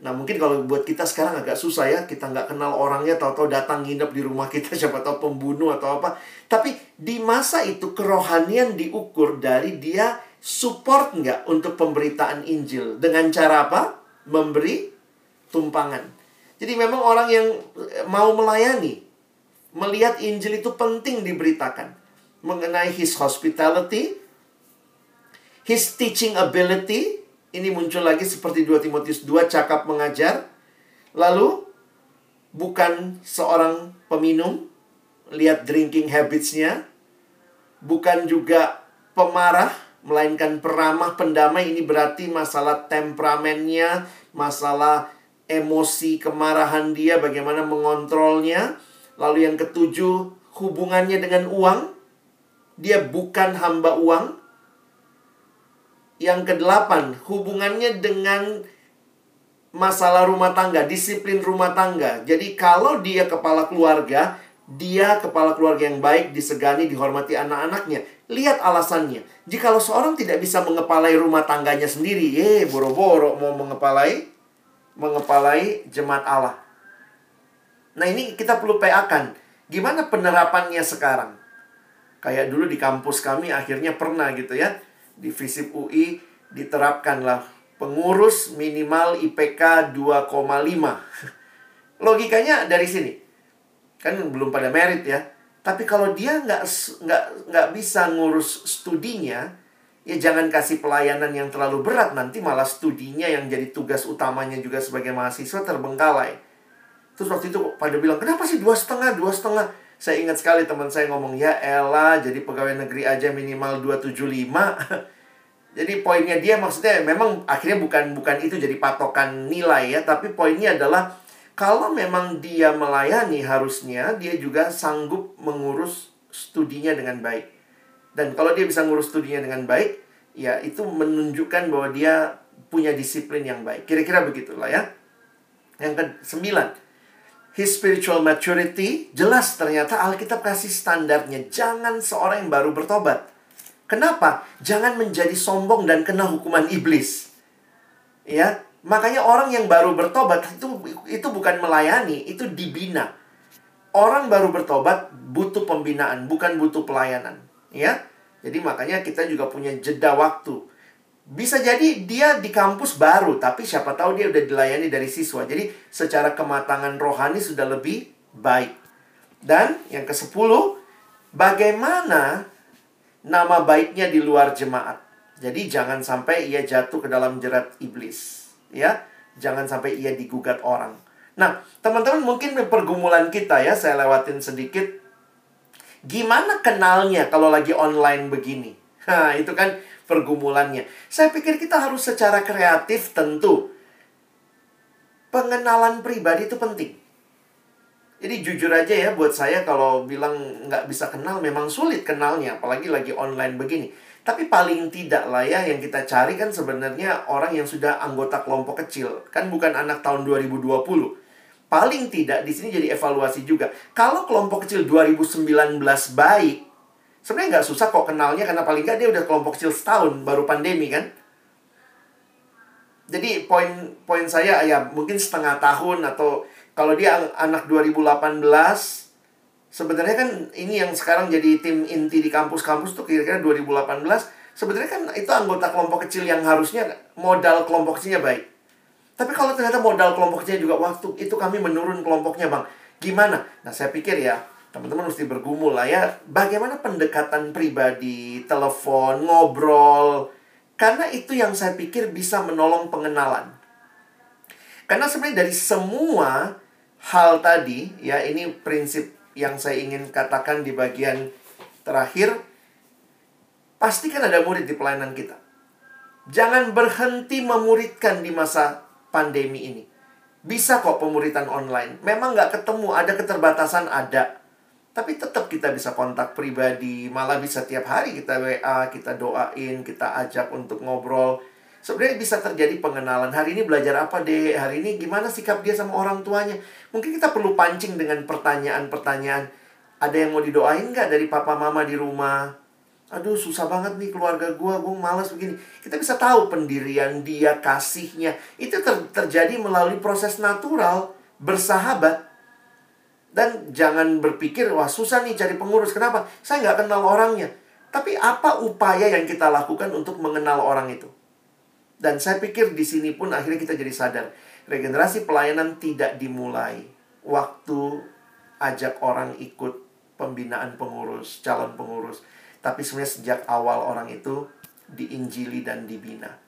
Nah mungkin kalau buat kita sekarang agak susah ya Kita nggak kenal orangnya Tahu-tahu datang nginep di rumah kita Siapa tahu pembunuh atau apa Tapi di masa itu kerohanian diukur dari dia Support nggak untuk pemberitaan Injil Dengan cara apa? Memberi tumpangan Jadi memang orang yang mau melayani Melihat Injil itu penting diberitakan Mengenai his hospitality His teaching ability ini muncul lagi seperti 2 Timotius 2 cakap mengajar. Lalu bukan seorang peminum, lihat drinking habitsnya. Bukan juga pemarah, melainkan peramah pendamai. Ini berarti masalah temperamennya, masalah emosi kemarahan dia, bagaimana mengontrolnya. Lalu yang ketujuh, hubungannya dengan uang. Dia bukan hamba uang, yang kedelapan, hubungannya dengan masalah rumah tangga, disiplin rumah tangga. Jadi kalau dia kepala keluarga, dia kepala keluarga yang baik, disegani, dihormati anak-anaknya. Lihat alasannya. Jika seorang tidak bisa mengepalai rumah tangganya sendiri, eh boro-boro mau mengepalai mengepalai jemaat Allah. Nah, ini kita perlu PA-kan. Gimana penerapannya sekarang? Kayak dulu di kampus kami akhirnya pernah gitu ya di FISIP UI diterapkanlah pengurus minimal IPK 2,5. Logikanya dari sini. Kan belum pada merit ya. Tapi kalau dia nggak nggak nggak bisa ngurus studinya, ya jangan kasih pelayanan yang terlalu berat nanti malah studinya yang jadi tugas utamanya juga sebagai mahasiswa terbengkalai. Terus waktu itu pada bilang kenapa sih dua setengah dua setengah? Saya ingat sekali teman saya ngomong, ya Ella jadi pegawai negeri aja minimal 275. jadi poinnya dia maksudnya memang akhirnya bukan bukan itu jadi patokan nilai ya, tapi poinnya adalah kalau memang dia melayani harusnya dia juga sanggup mengurus studinya dengan baik. Dan kalau dia bisa ngurus studinya dengan baik, ya itu menunjukkan bahwa dia punya disiplin yang baik. Kira-kira begitulah ya. Yang ke sembilan, his spiritual maturity, jelas ternyata Alkitab kasih standarnya. Jangan seorang yang baru bertobat. Kenapa? Jangan menjadi sombong dan kena hukuman iblis. Ya, makanya orang yang baru bertobat itu itu bukan melayani, itu dibina. Orang baru bertobat butuh pembinaan, bukan butuh pelayanan, ya. Jadi makanya kita juga punya jeda waktu. Bisa jadi dia di kampus baru, tapi siapa tahu dia udah dilayani dari siswa. Jadi secara kematangan rohani sudah lebih baik. Dan yang ke-10, bagaimana nama baiknya di luar jemaat. Jadi jangan sampai ia jatuh ke dalam jerat iblis, ya. Jangan sampai ia digugat orang. Nah, teman-teman mungkin pergumulan kita ya, saya lewatin sedikit. Gimana kenalnya kalau lagi online begini? Nah, itu kan pergumulannya. Saya pikir kita harus secara kreatif tentu. Pengenalan pribadi itu penting. Jadi jujur aja ya buat saya kalau bilang nggak bisa kenal memang sulit kenalnya. Apalagi lagi online begini. Tapi paling tidak lah ya yang kita cari kan sebenarnya orang yang sudah anggota kelompok kecil. Kan bukan anak tahun 2020. Paling tidak di sini jadi evaluasi juga. Kalau kelompok kecil 2019 baik, Sebenarnya nggak susah kok kenalnya karena paling nggak dia udah kelompok kecil setahun baru pandemi kan. Jadi poin poin saya ya mungkin setengah tahun atau kalau dia anak 2018 sebenarnya kan ini yang sekarang jadi tim inti di kampus-kampus tuh kira-kira 2018 sebenarnya kan itu anggota kelompok kecil yang harusnya modal kelompok kecilnya baik. Tapi kalau ternyata modal kelompok kecilnya juga waktu itu kami menurun kelompoknya bang, gimana? Nah saya pikir ya teman-teman mesti bergumul lah ya. Bagaimana pendekatan pribadi, telepon, ngobrol. Karena itu yang saya pikir bisa menolong pengenalan. Karena sebenarnya dari semua hal tadi, ya ini prinsip yang saya ingin katakan di bagian terakhir. Pasti kan ada murid di pelayanan kita. Jangan berhenti memuridkan di masa pandemi ini. Bisa kok pemuritan online. Memang nggak ketemu, ada keterbatasan, ada. Tapi tetap kita bisa kontak pribadi, malah bisa tiap hari kita WA, kita doain, kita ajak untuk ngobrol. Sebenarnya bisa terjadi pengenalan. Hari ini belajar apa deh? Hari ini gimana sikap dia sama orang tuanya? Mungkin kita perlu pancing dengan pertanyaan-pertanyaan. Ada yang mau didoain nggak dari papa mama di rumah? Aduh susah banget nih keluarga gue, gue malas begini. Kita bisa tahu pendirian dia, kasihnya. Itu ter terjadi melalui proses natural, bersahabat. Dan jangan berpikir, wah susah nih cari pengurus. Kenapa? Saya nggak kenal orangnya. Tapi apa upaya yang kita lakukan untuk mengenal orang itu? Dan saya pikir di sini pun akhirnya kita jadi sadar. Regenerasi pelayanan tidak dimulai waktu ajak orang ikut pembinaan pengurus, calon pengurus. Tapi sebenarnya sejak awal orang itu diinjili dan dibina.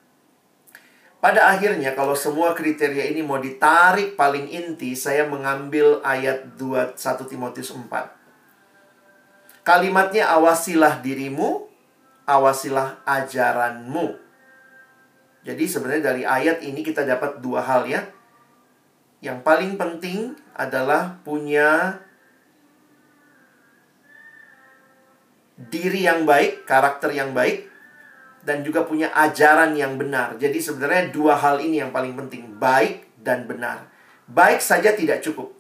Pada akhirnya kalau semua kriteria ini mau ditarik paling inti, saya mengambil ayat 2 1 Timotius 4. Kalimatnya awasilah dirimu, awasilah ajaranmu. Jadi sebenarnya dari ayat ini kita dapat dua hal ya. Yang paling penting adalah punya diri yang baik, karakter yang baik, dan juga punya ajaran yang benar. Jadi sebenarnya dua hal ini yang paling penting, baik dan benar. Baik saja tidak cukup.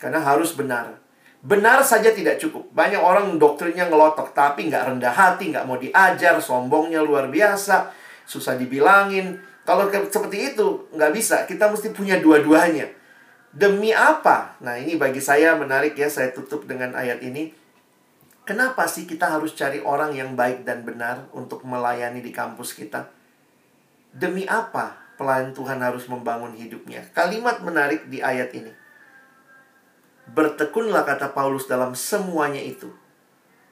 Karena harus benar. Benar saja tidak cukup. Banyak orang doktrinnya ngelotok, tapi nggak rendah hati, nggak mau diajar, sombongnya luar biasa, susah dibilangin. Kalau seperti itu, nggak bisa. Kita mesti punya dua-duanya. Demi apa? Nah ini bagi saya menarik ya, saya tutup dengan ayat ini Kenapa sih kita harus cari orang yang baik dan benar untuk melayani di kampus kita? Demi apa pelayan Tuhan harus membangun hidupnya? Kalimat menarik di ayat ini. Bertekunlah kata Paulus dalam semuanya itu.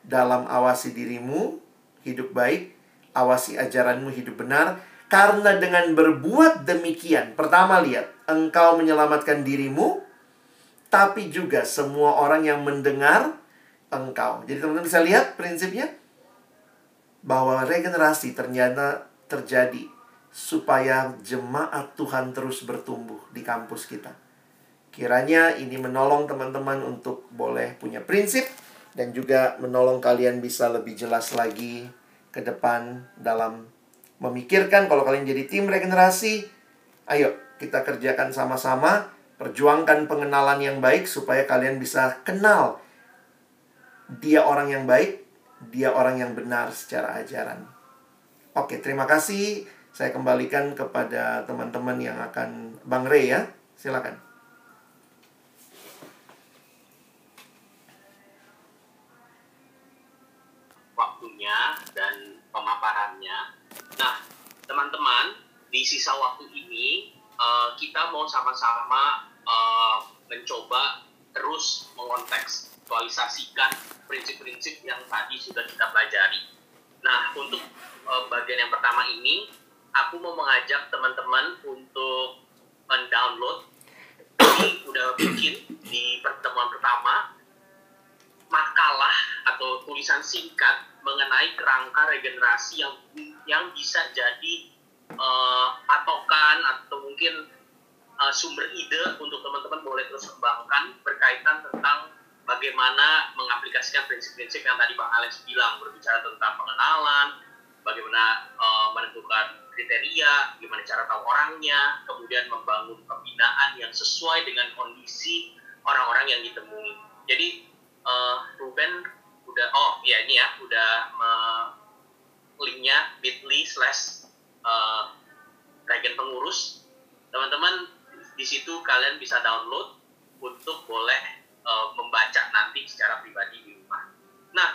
Dalam awasi dirimu, hidup baik, awasi ajaranmu hidup benar, karena dengan berbuat demikian, pertama lihat, engkau menyelamatkan dirimu, tapi juga semua orang yang mendengar engkau. Jadi teman-teman bisa lihat prinsipnya bahwa regenerasi ternyata terjadi supaya jemaat Tuhan terus bertumbuh di kampus kita. Kiranya ini menolong teman-teman untuk boleh punya prinsip dan juga menolong kalian bisa lebih jelas lagi ke depan dalam memikirkan kalau kalian jadi tim regenerasi, ayo kita kerjakan sama-sama, perjuangkan pengenalan yang baik supaya kalian bisa kenal dia orang yang baik, dia orang yang benar secara ajaran. Oke, terima kasih. Saya kembalikan kepada teman-teman yang akan Bang Rey ya. Silakan. Pemaparannya. Nah, teman-teman di sisa waktu ini uh, kita mau sama-sama uh, mencoba terus mengontekstualisasikan prinsip-prinsip yang tadi sudah kita pelajari. Nah, untuk uh, bagian yang pertama ini, aku mau mengajak teman-teman untuk mendownload ini udah bikin di pertemuan pertama makalah atau tulisan singkat mengenai kerangka regenerasi yang yang bisa jadi uh, patokan atau mungkin uh, sumber ide untuk teman-teman boleh terus kembangkan berkaitan tentang bagaimana mengaplikasikan prinsip-prinsip yang tadi Bang Alex bilang berbicara tentang pengenalan, bagaimana uh, menentukan kriteria, gimana cara tahu orangnya, kemudian membangun pembinaan yang sesuai dengan kondisi orang-orang yang ditemui. Jadi uh, Ruben udah, oh ya ini ya, udah uh, linknya bit.ly slash uh, pengurus. Teman-teman di situ kalian bisa download untuk boleh uh, membaca nanti secara pribadi di rumah. Nah,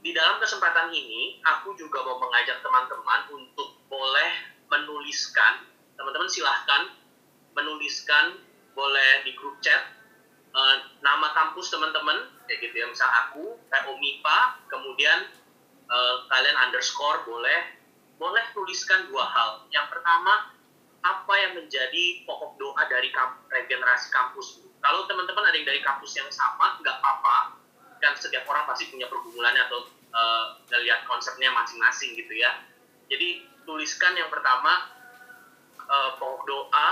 di dalam kesempatan ini aku juga mau mengajak teman-teman untuk boleh menuliskan, teman-teman silahkan menuliskan boleh di grup chat uh, nama kampus teman-teman kayak gitu ya misal aku kayak Omipa kemudian uh, kalian underscore boleh boleh tuliskan dua hal yang pertama apa yang menjadi pokok doa dari kamp regenerasi kampus kalau teman-teman ada yang dari kampus yang sama, nggak apa-apa. Kan setiap orang pasti punya pergumulannya atau uh, ngelihat konsepnya masing-masing gitu ya. Jadi tuliskan yang pertama uh, pokok doa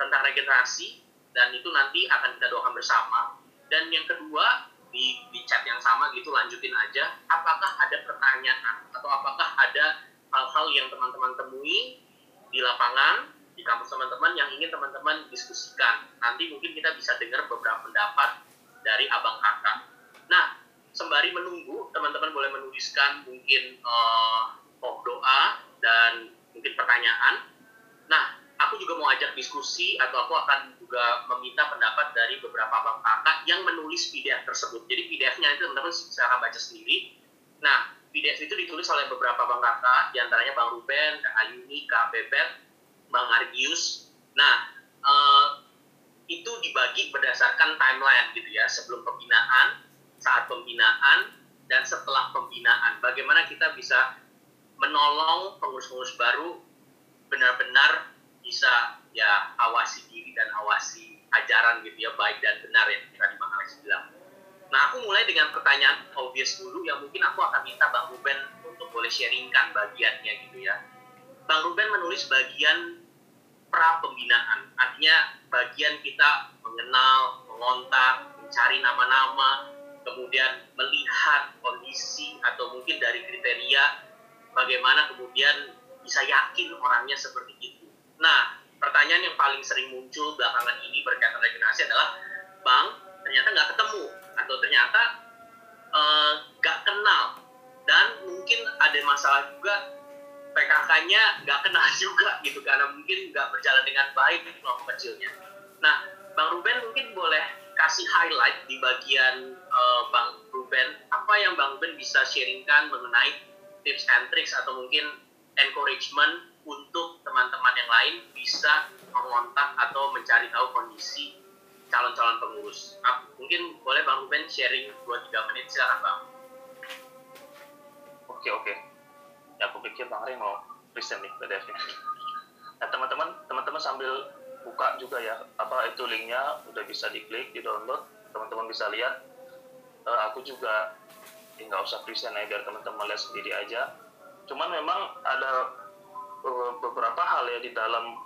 tentang regenerasi dan itu nanti akan kita doakan bersama. Dan yang kedua di, di chat yang sama gitu lanjutin aja. Apakah ada pertanyaan atau apakah ada hal-hal yang teman-teman temui di lapangan di kampus teman-teman yang ingin teman-teman diskusikan. Nanti mungkin kita bisa dengar beberapa pendapat dari abang kakak. Nah, sembari menunggu, teman-teman boleh menuliskan mungkin uh, doa dan mungkin pertanyaan. Nah, aku juga mau ajak diskusi atau aku akan juga meminta pendapat dari beberapa abang kakak yang menulis PDF tersebut. Jadi PDF-nya itu teman-teman bisa baca sendiri. Nah, PDF itu ditulis oleh beberapa abang kakak, di antaranya Bang Ruben, Kak Ayuni, Kak Bebet, Bang Argius. Nah, uh, itu dibagi berdasarkan timeline gitu ya, sebelum pembinaan, saat pembinaan, dan setelah pembinaan. Bagaimana kita bisa menolong pengurus-pengurus baru benar-benar bisa ya awasi diri dan awasi ajaran gitu ya, baik dan benar yang tadi Bang Alex bilang. Nah, aku mulai dengan pertanyaan obvious dulu yang mungkin aku akan minta Bang Ruben untuk boleh sharingkan bagiannya gitu ya Bang Ruben menulis bagian pra pembinaan, artinya bagian kita mengenal, mengontak, mencari nama-nama, kemudian melihat kondisi atau mungkin dari kriteria bagaimana kemudian bisa yakin orangnya seperti itu. Nah, pertanyaan yang paling sering muncul belakangan ini berkaitan regenerasi adalah, Bang, ternyata nggak ketemu atau ternyata eh, nggak uh, kenal dan mungkin ada masalah juga PKK-nya nggak kenal juga gitu karena mungkin nggak berjalan dengan baik kelompok kecilnya. Nah, Bang Ruben mungkin boleh kasih highlight di bagian uh, Bang Ruben apa yang Bang Ruben bisa sharingkan mengenai tips and tricks atau mungkin encouragement untuk teman-teman yang lain bisa mengontak atau mencari tahu kondisi calon-calon pengurus. Mungkin boleh Bang Ruben sharing 2-3 menit silakan Bang. Oke oke ya aku pikir bang Ray mau present nih PDF-nya nah teman-teman teman-teman sambil buka juga ya apa itu linknya udah bisa diklik di download teman-teman bisa lihat uh, aku juga nggak usah present ya biar teman-teman lihat sendiri aja cuman memang ada beberapa hal ya di dalam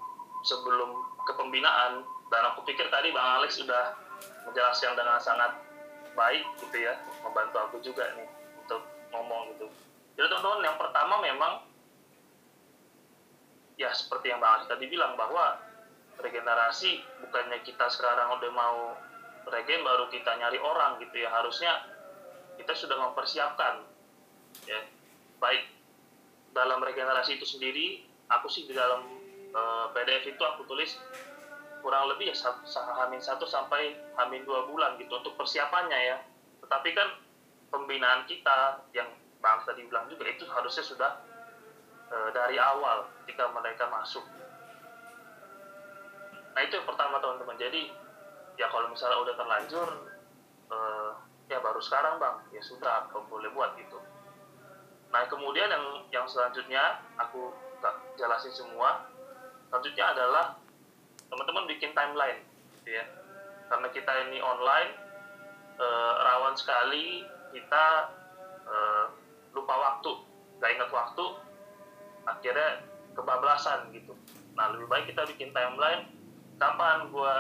sebelum kepembinaan. Dan aku pikir tadi bang Alex sudah menjelaskan dengan sangat baik gitu ya membantu aku juga nih untuk ngomong gitu. Jadi teman-teman yang pertama memang ya seperti yang Bang Ali tadi bilang bahwa regenerasi bukannya kita sekarang udah mau regen baru kita nyari orang gitu ya. Harusnya kita sudah mempersiapkan ya. Baik dalam regenerasi itu sendiri aku sih di dalam uh, eh, PDF itu aku tulis kurang lebih ya hamin satu sampai hamin dua bulan gitu untuk persiapannya ya. Tetapi kan pembinaan kita yang Bang tadi bilang juga itu harusnya sudah uh, dari awal ketika mereka masuk. Nah itu yang pertama teman-teman. Jadi ya kalau misalnya udah terlanjur uh, ya baru sekarang bang. Ya sudah kau boleh buat gitu. Nah kemudian yang yang selanjutnya aku tak jelasin semua. Selanjutnya adalah teman-teman bikin timeline gitu ya. Karena kita ini online uh, rawan sekali kita uh, lupa waktu nggak ingat waktu akhirnya kebablasan gitu. Nah lebih baik kita bikin timeline. Kapan gue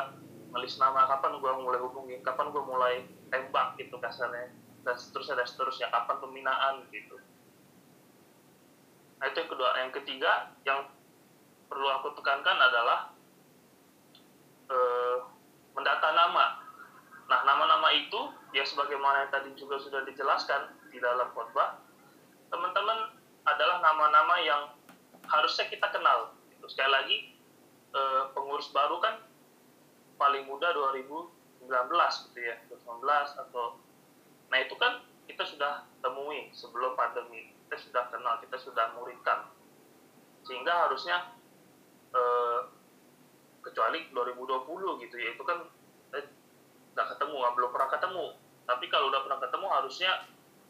nulis nama kapan gue mulai hubungi kapan gue mulai tembak gitu kasarnya. Dan seterusnya dan seterusnya. Kapan pembinaan gitu nah itu yang kedua. Yang ketiga yang perlu aku tekankan adalah eh, mendata nama. Nah nama-nama itu ya sebagaimana yang tadi juga sudah dijelaskan di dalam khotbah teman-teman adalah nama-nama yang harusnya kita kenal. Gitu. sekali lagi eh, pengurus baru kan paling muda 2019 gitu ya. 2019 atau nah itu kan kita sudah temui sebelum pandemi kita sudah kenal kita sudah muridkan. Sehingga harusnya eh, kecuali 2020 gitu ya itu kan eh, nggak ketemu belum pernah ketemu. Tapi kalau udah pernah ketemu harusnya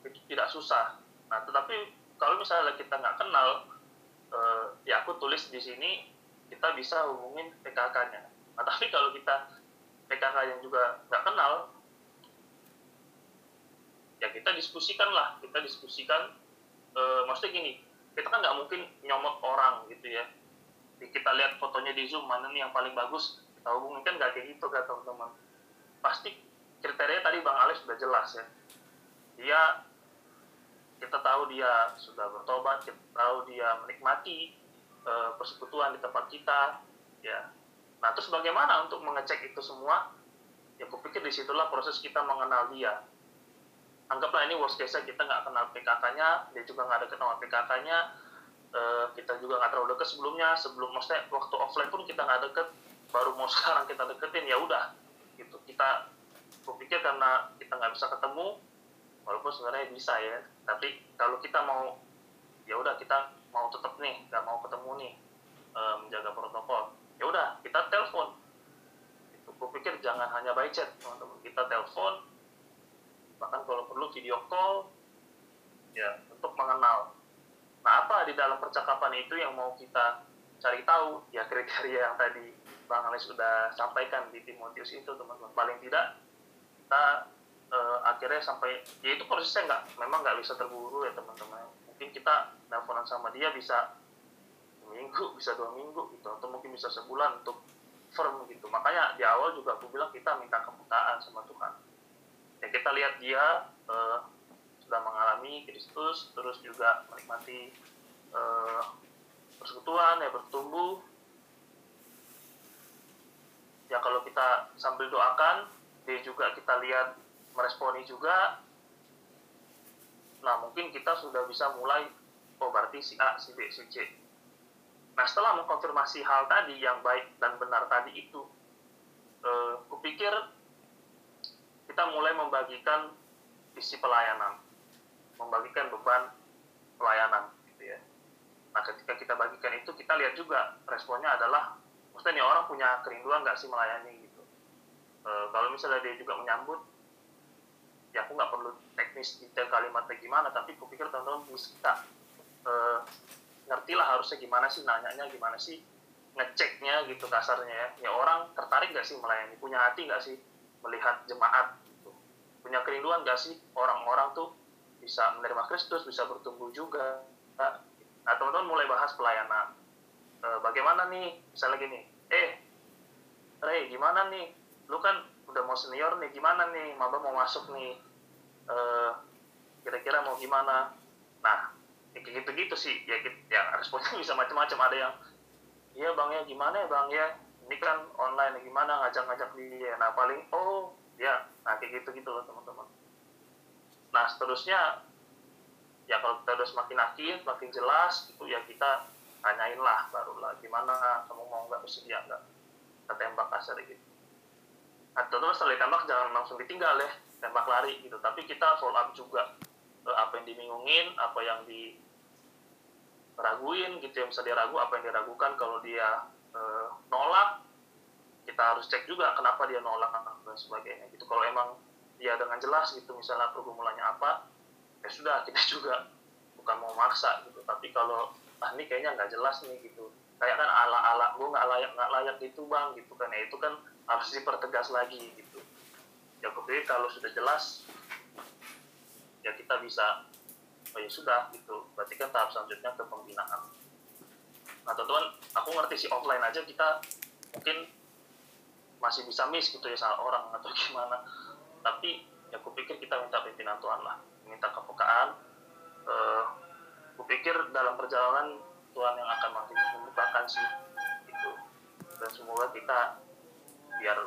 tidak susah. Nah tetapi kalau misalnya kita nggak kenal eh, ya aku tulis di sini kita bisa hubungin PKK-nya Nah, tapi kalau kita PKK yang juga nggak kenal, ya kita diskusikan lah, kita diskusikan. E, maksudnya gini, kita kan nggak mungkin nyomot orang gitu ya. Kita lihat fotonya di Zoom, mana nih yang paling bagus, kita hubungin kan nggak kayak gitu kan teman-teman. Pasti kriteria tadi Bang Alex sudah jelas ya. Dia kita tahu dia sudah bertobat, kita tahu dia menikmati e, persekutuan di tempat kita, ya Nah, terus bagaimana untuk mengecek itu semua? Ya, kupikir di situlah proses kita mengenal dia. Anggaplah ini worst case kita nggak kenal PKK-nya, dia juga nggak ada kenal PKK-nya, uh, kita juga nggak terlalu dekat sebelumnya, sebelum maksudnya waktu offline pun kita nggak deket, baru mau sekarang kita deketin, ya udah, gitu. Kita, kupikir karena kita nggak bisa ketemu, walaupun sebenarnya bisa ya, tapi kalau kita mau, ya udah kita mau tetap nih, nggak mau ketemu nih, uh, menjaga protokol ya udah kita telepon. Itu gue pikir jangan hanya by chat teman-teman. Kita telepon bahkan kalau perlu video call ya untuk mengenal. Nah apa di dalam percakapan itu yang mau kita cari tahu? Ya kriteria yang tadi bang Alex sudah sampaikan di Timotius itu teman-teman. Paling tidak kita uh, akhirnya sampai ya itu prosesnya nggak memang nggak bisa terburu ya teman-teman. Mungkin kita teleponan sama dia bisa minggu bisa dua minggu gitu atau mungkin bisa sebulan untuk firm gitu. Makanya di awal juga aku bilang kita minta kebutaan sama Tuhan ya kita lihat dia uh, sudah mengalami Kristus terus juga menikmati uh, persekutuan ya bertumbuh. Ya kalau kita sambil doakan dia juga kita lihat meresponi juga. Nah mungkin kita sudah bisa mulai oh berarti si A si B si C. Nah setelah mengkonfirmasi hal tadi yang baik dan benar tadi itu, eh, kupikir kita mulai membagikan visi pelayanan, membagikan beban pelayanan, gitu ya. Nah ketika kita bagikan itu, kita lihat juga responnya adalah, maksudnya nih orang punya kerinduan nggak sih melayani? Gitu. Eh, kalau misalnya dia juga menyambut, ya aku nggak perlu teknis detail kalimatnya gimana, tapi kupikir teman-teman bisa eh, ngerti lah harusnya gimana sih nanyanya gimana sih ngeceknya gitu kasarnya ya. Ya orang tertarik gak sih melayani? Punya hati gak sih melihat jemaat punya kerinduan gak sih orang-orang tuh bisa menerima Kristus bisa bertumbuh juga? Nah teman-teman mulai bahas pelayanan. E, bagaimana nih? Misalnya gini eh Ray gimana nih? Lu kan udah mau senior nih gimana nih? Maba mau masuk nih. E, kira-kira mau gimana? Nah ya, kayak gitu-gitu sih. Ya ya responnya bisa macam-macam. Ada yang iya bang ya gimana ya bang ya? Ini kan online gimana ngajak-ngajak dia? Nah paling oh ya nah kayak gitu-gitu loh teman-teman. Nah seterusnya ya kalau kita udah semakin yakin semakin jelas itu ya kita tanyain lah barulah gimana? Kamu mau nggak bersedia nggak? Kita tembak kasar gitu atau nah, terus setelah ditembak jangan langsung ditinggal ya tembak lari gitu. Tapi kita follow up juga apa yang dibingungin apa yang di raguin gitu ya bisa dia ragu apa yang diragukan. Kalau dia uh, nolak kita harus cek juga kenapa dia nolak dan sebagainya gitu. Kalau emang dia dengan jelas gitu misalnya pergumulannya apa ya sudah kita juga bukan mau maksa gitu. Tapi kalau ah ini kayaknya nggak jelas nih gitu. Kayak kan ala ala gue nggak layak nggak layak gitu bang gitu kan. Ya itu kan harus dipertegas lagi gitu. Ya gue kalau sudah jelas ya kita bisa oh ya sudah gitu. Berarti kan tahap selanjutnya ke pembinaan. Nah teman-teman aku ngerti sih offline aja kita mungkin masih bisa miss gitu ya salah orang atau gimana. Tapi ya aku pikir kita minta pimpinan Tuhan lah minta kepekaan. Uh, aku pikir dalam perjalanan Tuhan yang akan makin membukakan sih gitu. Dan semoga kita biar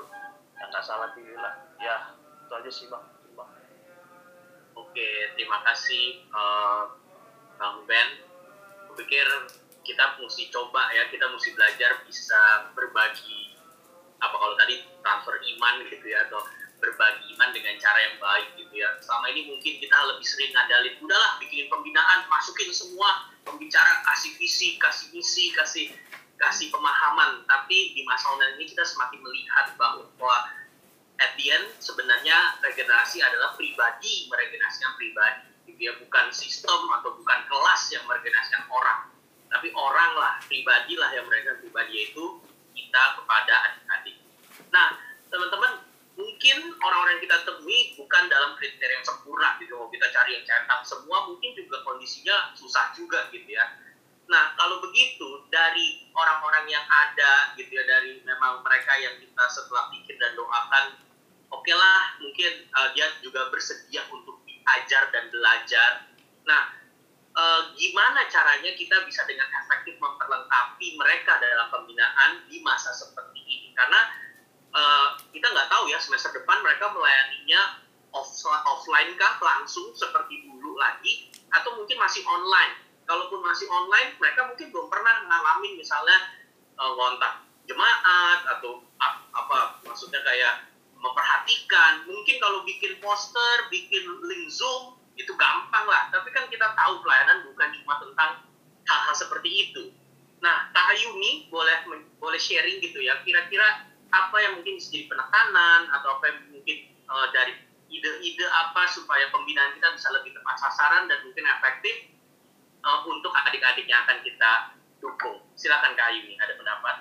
yang nggak salah pilih lah. Ya itu aja sih bang. Oke, terima kasih uh, Bang Ben. Aku pikir kita mesti coba ya, kita mesti belajar bisa berbagi apa kalau tadi transfer iman gitu ya atau berbagi iman dengan cara yang baik gitu ya. Selama ini mungkin kita lebih sering ngandalin, udahlah bikin pembinaan, masukin semua pembicara, kasih visi, kasih misi, kasih kasih pemahaman. Tapi di masa online ini kita semakin melihat bahwa at the end sebenarnya regenerasi adalah pribadi meregenerasikan pribadi gitu ya bukan sistem atau bukan kelas yang meregenerasikan orang tapi orang lah pribadi lah yang meregenerasikan pribadi yaitu kita kepada adik-adik. Nah teman-teman mungkin orang-orang yang kita temui bukan dalam kriteria yang sempurna gitu. Mau kita cari yang centang semua mungkin juga kondisinya susah juga gitu ya. Nah, kalau begitu dari orang-orang yang ada gitu ya dari memang mereka yang kita setelah pikir dan doakan oke okay lah mungkin uh, dia juga bersedia untuk diajar dan belajar. Nah, uh, gimana caranya kita bisa dengan efektif memperlengkapi mereka dalam pembinaan di masa seperti ini? Karena uh, kita nggak tahu ya semester depan mereka melayaninya offline kah langsung seperti dulu lagi atau mungkin masih online kalaupun masih online mereka mungkin belum pernah ngalamin misalnya uh, ngontak jemaat atau apa maksudnya kayak memperhatikan mungkin kalau bikin poster bikin link zoom itu gampang lah tapi kan kita tahu pelayanan bukan cuma tentang hal-hal seperti itu nah Kak Ayumi boleh boleh sharing gitu ya kira-kira apa yang mungkin bisa jadi penekanan atau apa yang mungkin uh, dari ide-ide apa supaya pembinaan kita bisa lebih tepat sasaran dan mungkin efektif uh, untuk adik-adik yang akan kita dukung. Silakan Kak Ayuni, ada pendapat?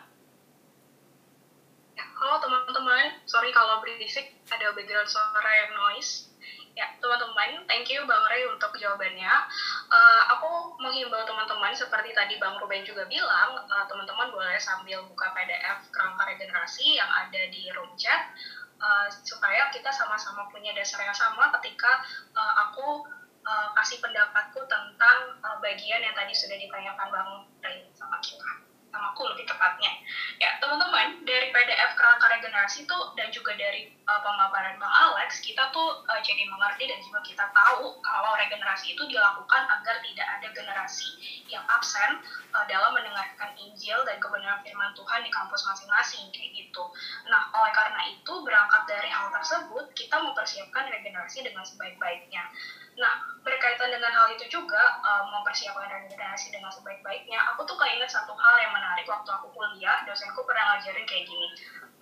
Ya, halo teman-teman, sorry kalau berisik, ada background suara yang noise. Ya, teman-teman, thank you Bang Ray untuk jawabannya. Uh, aku menghimbau teman-teman, seperti tadi Bang Ruben juga bilang, uh, teman-teman boleh sambil buka PDF kerangka regenerasi yang ada di room chat, uh, supaya kita sama-sama punya dasar yang sama ketika uh, aku uh, kasih pendapatku tentang uh, bagian yang tadi sudah ditanyakan Bang Ray sama kita sama aku lebih tepatnya. Ya, teman-teman, dari PDF kerangka regenerasi itu dan juga dari uh, pemaparan Bang Alex, kita tuh uh, jadi mengerti dan juga kita tahu kalau regenerasi itu dilakukan agar tidak ada generasi yang absen uh, dalam mendengarkan Injil dan kebenaran firman Tuhan di kampus masing-masing kayak gitu. Nah, oleh karena itu berangkat dari hal tersebut, kita mempersiapkan regenerasi dengan sebaik-baiknya. Nah, berkaitan dengan hal itu juga, um, mempersiapkan regenerasi dengan sebaik-baiknya, aku tuh keinget satu hal yang menarik waktu aku kuliah, dosenku pernah ngajarin kayak gini.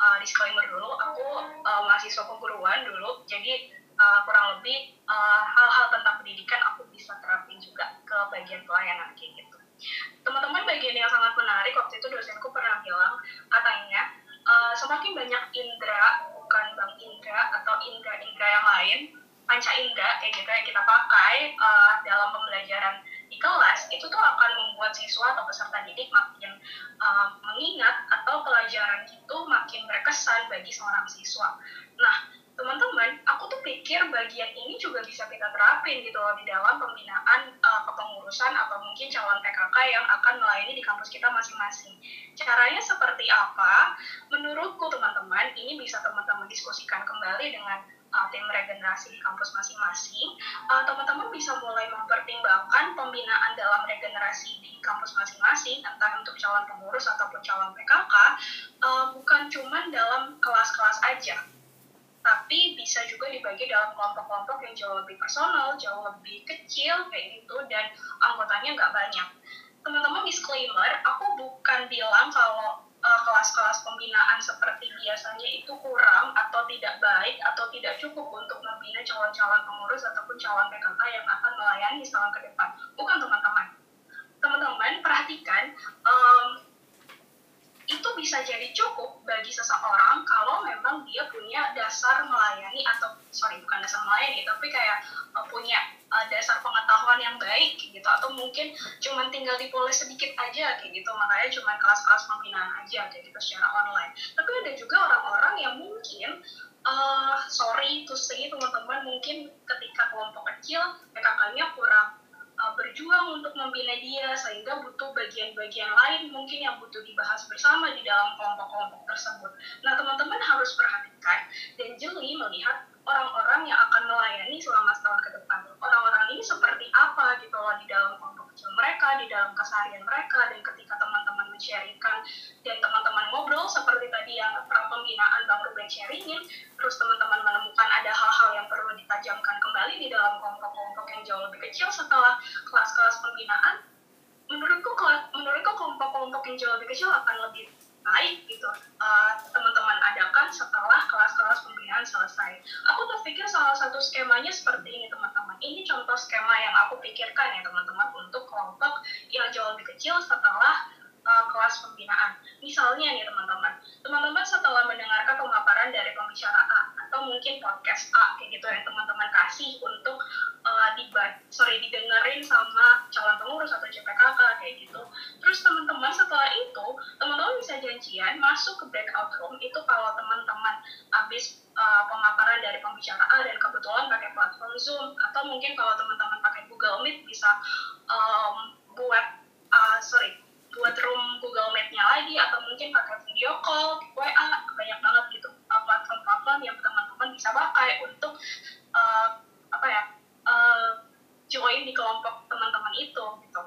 Uh, disclaimer dulu, aku uh, mahasiswa keguruan dulu, jadi uh, kurang lebih hal-hal uh, tentang pendidikan aku bisa terapin juga ke bagian pelayanan kayak gitu. Teman-teman, bagian yang sangat menarik waktu itu dosenku pernah bilang, katanya, uh, semakin banyak indera, bukan bang indra atau indra-indra yang lain, panca indera kayak gitu yang kita pakai uh, dalam pembelajaran di kelas itu tuh akan membuat siswa atau peserta didik makin uh, mengingat atau pelajaran itu makin berkesan bagi seorang siswa. Nah, teman-teman, aku tuh pikir bagian ini juga bisa kita terapin gitu loh di dalam pembinaan uh, kepengurusan atau mungkin calon PKK yang akan melayani di kampus kita masing-masing. Caranya seperti apa? Menurutku teman-teman, ini bisa teman-teman diskusikan kembali dengan uh, tim regenerasi di kampus masing-masing, uh, teman-teman bisa mulai mempertimbangkan pembinaan dalam regenerasi di kampus masing-masing, entah untuk calon pengurus ataupun calon PKK, uh, bukan cuma dalam kelas-kelas aja, tapi bisa juga dibagi dalam kelompok-kelompok yang jauh lebih personal, jauh lebih kecil kayak gitu, dan anggotanya nggak banyak. teman-teman disclaimer, aku bukan bilang kalau uh, kelas-kelas pembinaan seperti biasanya itu kurang atau tidak baik atau tidak cukup untuk membina calon-calon pengurus ataupun calon PKK yang akan melayani setahun ke depan. Bukan teman-teman. Teman-teman perhatikan um, itu bisa jadi cukup bagi seseorang kalau memang dia punya dasar melayani atau sorry bukan dasar melayani tapi kayak uh, punya uh, dasar pengetahuan yang baik gitu. Atau mungkin cuma tinggal dipoles sedikit aja kayak gitu. Makanya cuma kelas-kelas pembinaan aja kayak gitu secara online. Tapi ada juga orang-orang yang mungkin uh, sorry to say teman-teman mungkin ketika kelompok kecil PKK-nya kurang uh, berjuang untuk membina dia sehingga butuh bagian-bagian lain mungkin yang butuh dibahas bersama di dalam kelompok-kelompok tersebut. Nah, teman-teman harus perhatikan dan jeli melihat orang-orang yang akan melayani selama setahun ke depan. Orang-orang ini seperti apa gitu loh di dalam kelompok kecil mereka, di dalam keseharian mereka, dan ketika teman-teman men-sharingkan dan teman-teman ngobrol seperti tadi yang pembinaan Bang Ruben sharingin, terus teman-teman menemukan ada hal-hal yang perlu ditajamkan kembali di dalam kelompok-kelompok yang jauh lebih kecil setelah kelas-kelas pembinaan, menurutku menurutku kelompok-kelompok yang jauh lebih kecil akan lebih baik gitu uh, teman-teman adakan setelah kelas-kelas pembinaan selesai. Aku berpikir salah satu skemanya seperti ini teman-teman. Ini contoh skema yang aku pikirkan ya teman-teman untuk kelompok yang jauh lebih kecil setelah uh, kelas pembinaan. Misalnya nih teman-teman, teman-teman setelah mendengarkan pemaparan dari pembicara A atau mungkin podcast A kayak gitu yang teman-teman kasih untuk uh, dibat, sorry didengerin sama calon pengurus atau CPKK kayak gitu. Terus teman-teman setelah itu, teman-teman bisa janjian masuk ke breakout room itu kalau teman-teman habis uh, pemaparan dari pembicara A dan kebetulan pakai platform Zoom atau mungkin kalau teman-teman pakai Google Meet bisa um, buat uh, sorry buat room Google Meet-nya lagi atau mungkin pakai video call, WA, banyak banget gitu platform-platform yang teman-teman bisa pakai untuk uh, apa ya uh, join di kelompok teman-teman itu gitu.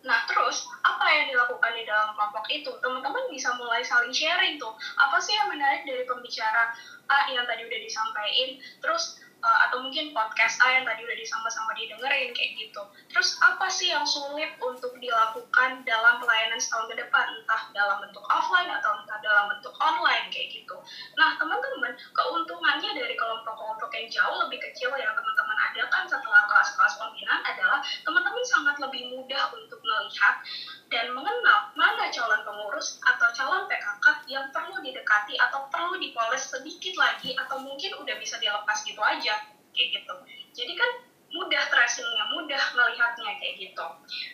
Nah, terus apa yang dilakukan di dalam kelompok itu? Teman-teman bisa mulai saling sharing tuh. Apa sih yang menarik dari pembicara A yang tadi udah disampaikan? Terus uh, atau mungkin podcast A yang tadi udah disama-sama didengerin kayak gitu. Terus apa sih yang sulit untuk dilakukan dalam pelayanan setahun ke depan, entah dalam bentuk offline atau entah dalam bentuk online kayak gitu. Nah teman-teman, keuntungannya dari kelompok-kelompok yang jauh lebih kecil yang teman-teman adakan setelah kelas-kelas pembinaan adalah teman-teman sangat lebih mudah untuk melihat dan mengenal mana calon pengurus atau calon PKK yang perlu didekati atau perlu dipoles sedikit lagi atau mungkin udah bisa dilepas gitu aja kayak gitu. Jadi kan mudah tracingnya, mudah melihatnya kayak gitu.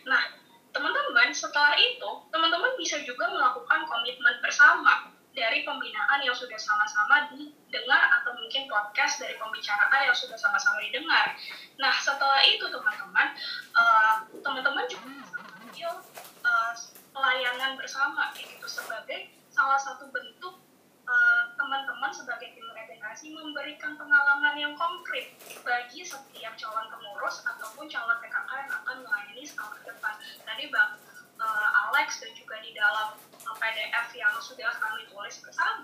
Nah, teman-teman setelah itu teman-teman bisa juga melakukan komitmen bersama dari pembinaan yang sudah sama-sama didengar atau mungkin podcast dari pembicara A yang sudah sama-sama didengar. Nah, setelah itu teman-teman, uh, teman-teman juga bisa uh, pelayanan bersama kayak gitu sebagai salah satu bentuk teman-teman uh, sebagai tim regenerasi memberikan pengalaman yang konkret bagi setiap calon pengurus ataupun calon PKK yang akan melayani setahun ke depan. Tadi Bang uh, Alex dan juga di dalam uh, PDF yang sudah kami tulis bersama,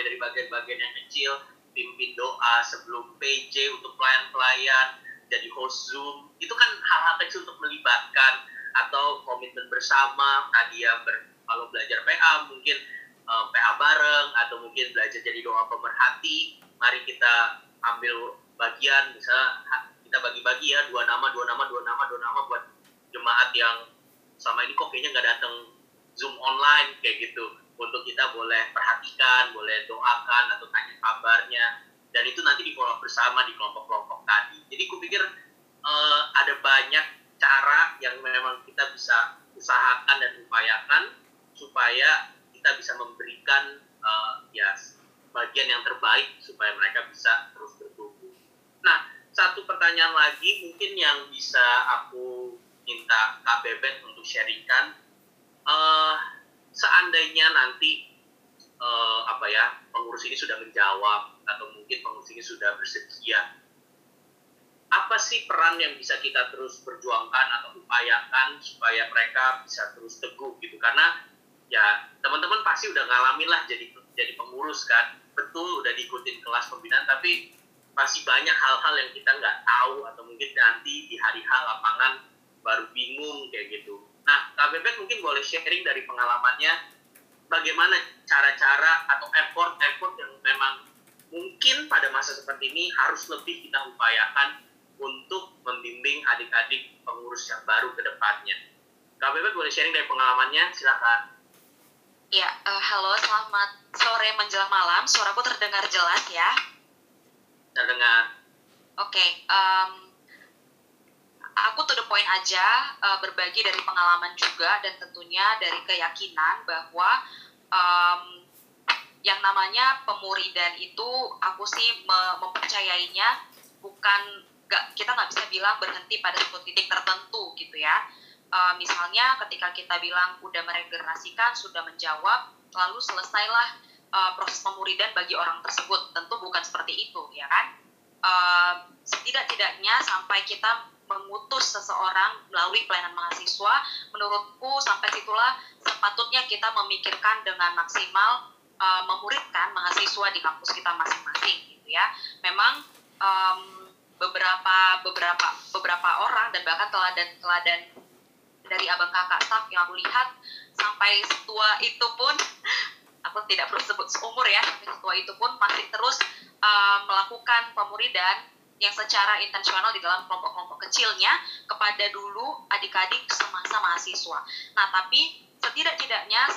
mulai dari bagian-bagian yang kecil pimpin doa sebelum PJ untuk pelayan-pelayan jadi host Zoom. Itu kan hal-hal kecil untuk melibatkan atau komitmen bersama. Tadi ya ber, kalau belajar PA mungkin uh, eh, PA bareng atau mungkin belajar jadi doa pemerhati. Mari kita ambil bagian bisa kita bagi-bagi ya dua nama dua nama dua nama dua nama buat jemaat yang sama ini kok kayaknya nggak datang zoom online kayak gitu untuk kita boleh perhatikan boleh doakan atau tanya kabarnya. Dan itu nanti di follow bersama di kelompok-kelompok tadi. Jadi kupikir uh, ada banyak cara yang memang kita bisa usahakan dan upayakan supaya kita bisa memberikan uh, ya bagian yang terbaik supaya mereka bisa terus bertumbuh. Nah, satu pertanyaan lagi mungkin yang bisa aku minta Kak untuk sharingkan. Uh, seandainya nanti uh, apa ya pengurus ini sudah menjawab atau mungkin pengurus ini sudah bersedia apa sih peran yang bisa kita terus perjuangkan atau upayakan supaya mereka bisa terus teguh gitu karena ya teman-teman pasti udah ngalamin lah jadi jadi pengurus kan betul udah diikutin kelas pembinaan tapi masih banyak hal-hal yang kita nggak tahu atau mungkin nanti di hari H lapangan baru bingung kayak gitu. Nah, Kak Bebek mungkin boleh sharing dari pengalamannya bagaimana cara-cara atau effort-effort yang memang mungkin pada masa seperti ini harus lebih kita upayakan untuk membimbing adik-adik pengurus yang baru ke depannya. Kak Bebek boleh sharing dari pengalamannya, silakan. Ya, uh, halo, selamat sore menjelang malam. Suaraku terdengar jelas ya? Terdengar. Oke, okay, um, aku to the point aja uh, berbagi dari pengalaman juga dan tentunya dari keyakinan bahwa um, yang namanya pemuridan itu aku sih mempercayainya bukan gak, kita nggak bisa bilang berhenti pada satu titik tertentu gitu ya. Uh, misalnya ketika kita bilang udah meregenerasikan sudah menjawab lalu selesailah uh, proses pemuridan bagi orang tersebut. Tentu bukan seperti itu ya kan? Uh, setidak-tidaknya sampai kita mengutus seseorang melalui pelayanan mahasiswa, menurutku sampai situlah sepatutnya kita memikirkan dengan maksimal uh, memuridkan mahasiswa di kampus kita masing-masing gitu ya. Memang um, beberapa beberapa beberapa orang dan bahkan teladan-teladan dari abang kakak staff yang aku lihat sampai setua itu pun aku tidak perlu sebut seumur ya sampai setua itu pun masih terus uh, melakukan pemuridan yang secara intensional di dalam kelompok-kelompok kecilnya kepada dulu adik-adik semasa mahasiswa. Nah, tapi setidak-tidaknya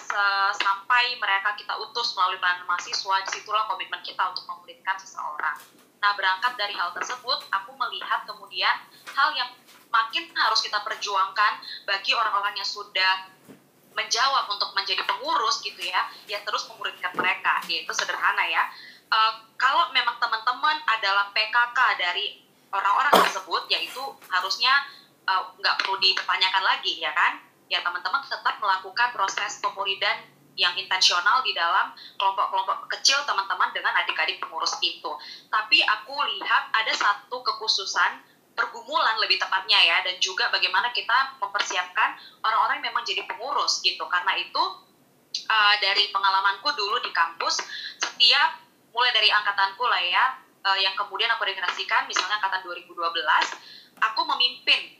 sampai mereka kita utus melalui pelayanan mahasiswa, di situlah komitmen kita untuk memuridkan seseorang. Nah, berangkat dari hal tersebut, aku melihat kemudian hal yang makin harus kita perjuangkan bagi orang-orang yang sudah menjawab untuk menjadi pengurus gitu ya, ya terus memuridkan mereka, yaitu sederhana ya uh, kalau memang teman-teman adalah PKK dari orang-orang tersebut, yaitu harusnya eh, nggak uh, perlu dipertanyakan lagi ya kan? Ya teman-teman tetap melakukan proses pemuridan yang intensional di dalam kelompok-kelompok kecil teman-teman dengan adik-adik pengurus itu. Tapi aku lihat ada satu kekhususan pergumulan lebih tepatnya ya dan juga bagaimana kita mempersiapkan orang-orang yang memang jadi pengurus gitu. Karena itu uh, dari pengalamanku dulu di kampus setiap mulai dari angkatanku lah ya. Uh, yang kemudian aku regenerasikan misalnya angkatan 2012 aku memimpin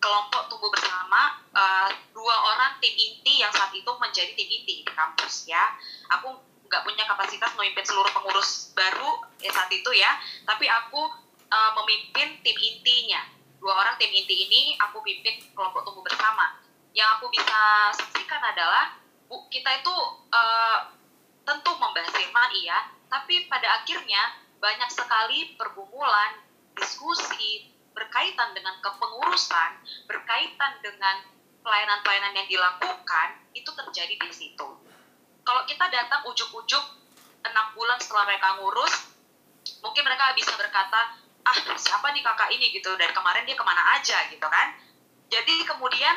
kelompok tumbuh bersama uh, dua orang tim inti yang saat itu menjadi tim inti di kampus ya. Aku nggak punya kapasitas memimpin seluruh pengurus baru ya saat itu ya tapi aku uh, memimpin tim intinya. Dua orang tim inti ini aku pimpin kelompok tumbuh bersama. Yang aku bisa saksikan adalah bu kita itu uh, tentu membahas firman iya, tapi pada akhirnya banyak sekali pergumulan, diskusi berkaitan dengan kepengurusan, berkaitan dengan pelayanan-pelayanan yang dilakukan itu terjadi di situ. Kalau kita datang ujuk-ujuk enam bulan setelah mereka ngurus, mungkin mereka bisa berkata, ah siapa nih kakak ini gitu, dari kemarin dia ke mana aja gitu kan. Jadi kemudian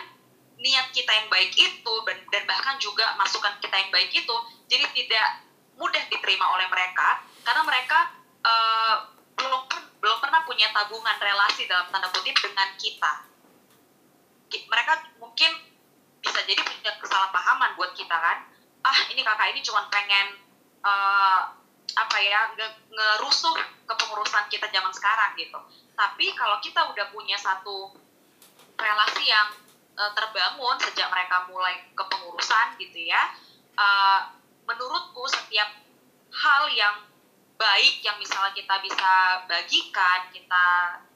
niat kita yang baik itu dan bahkan juga masukan kita yang baik itu jadi tidak mudah diterima oleh mereka karena mereka uh, belum belum pernah punya tabungan relasi dalam tanda kutip dengan kita. Mereka mungkin bisa jadi punya kesalahpahaman buat kita kan. Ah ini kakak ini cuma pengen uh, apa ya nge ngerusuh kepengurusan kita zaman sekarang gitu. Tapi kalau kita udah punya satu relasi yang uh, terbangun sejak mereka mulai kepengurusan gitu ya uh, menurutku setiap hal yang baik yang misalnya kita bisa bagikan kita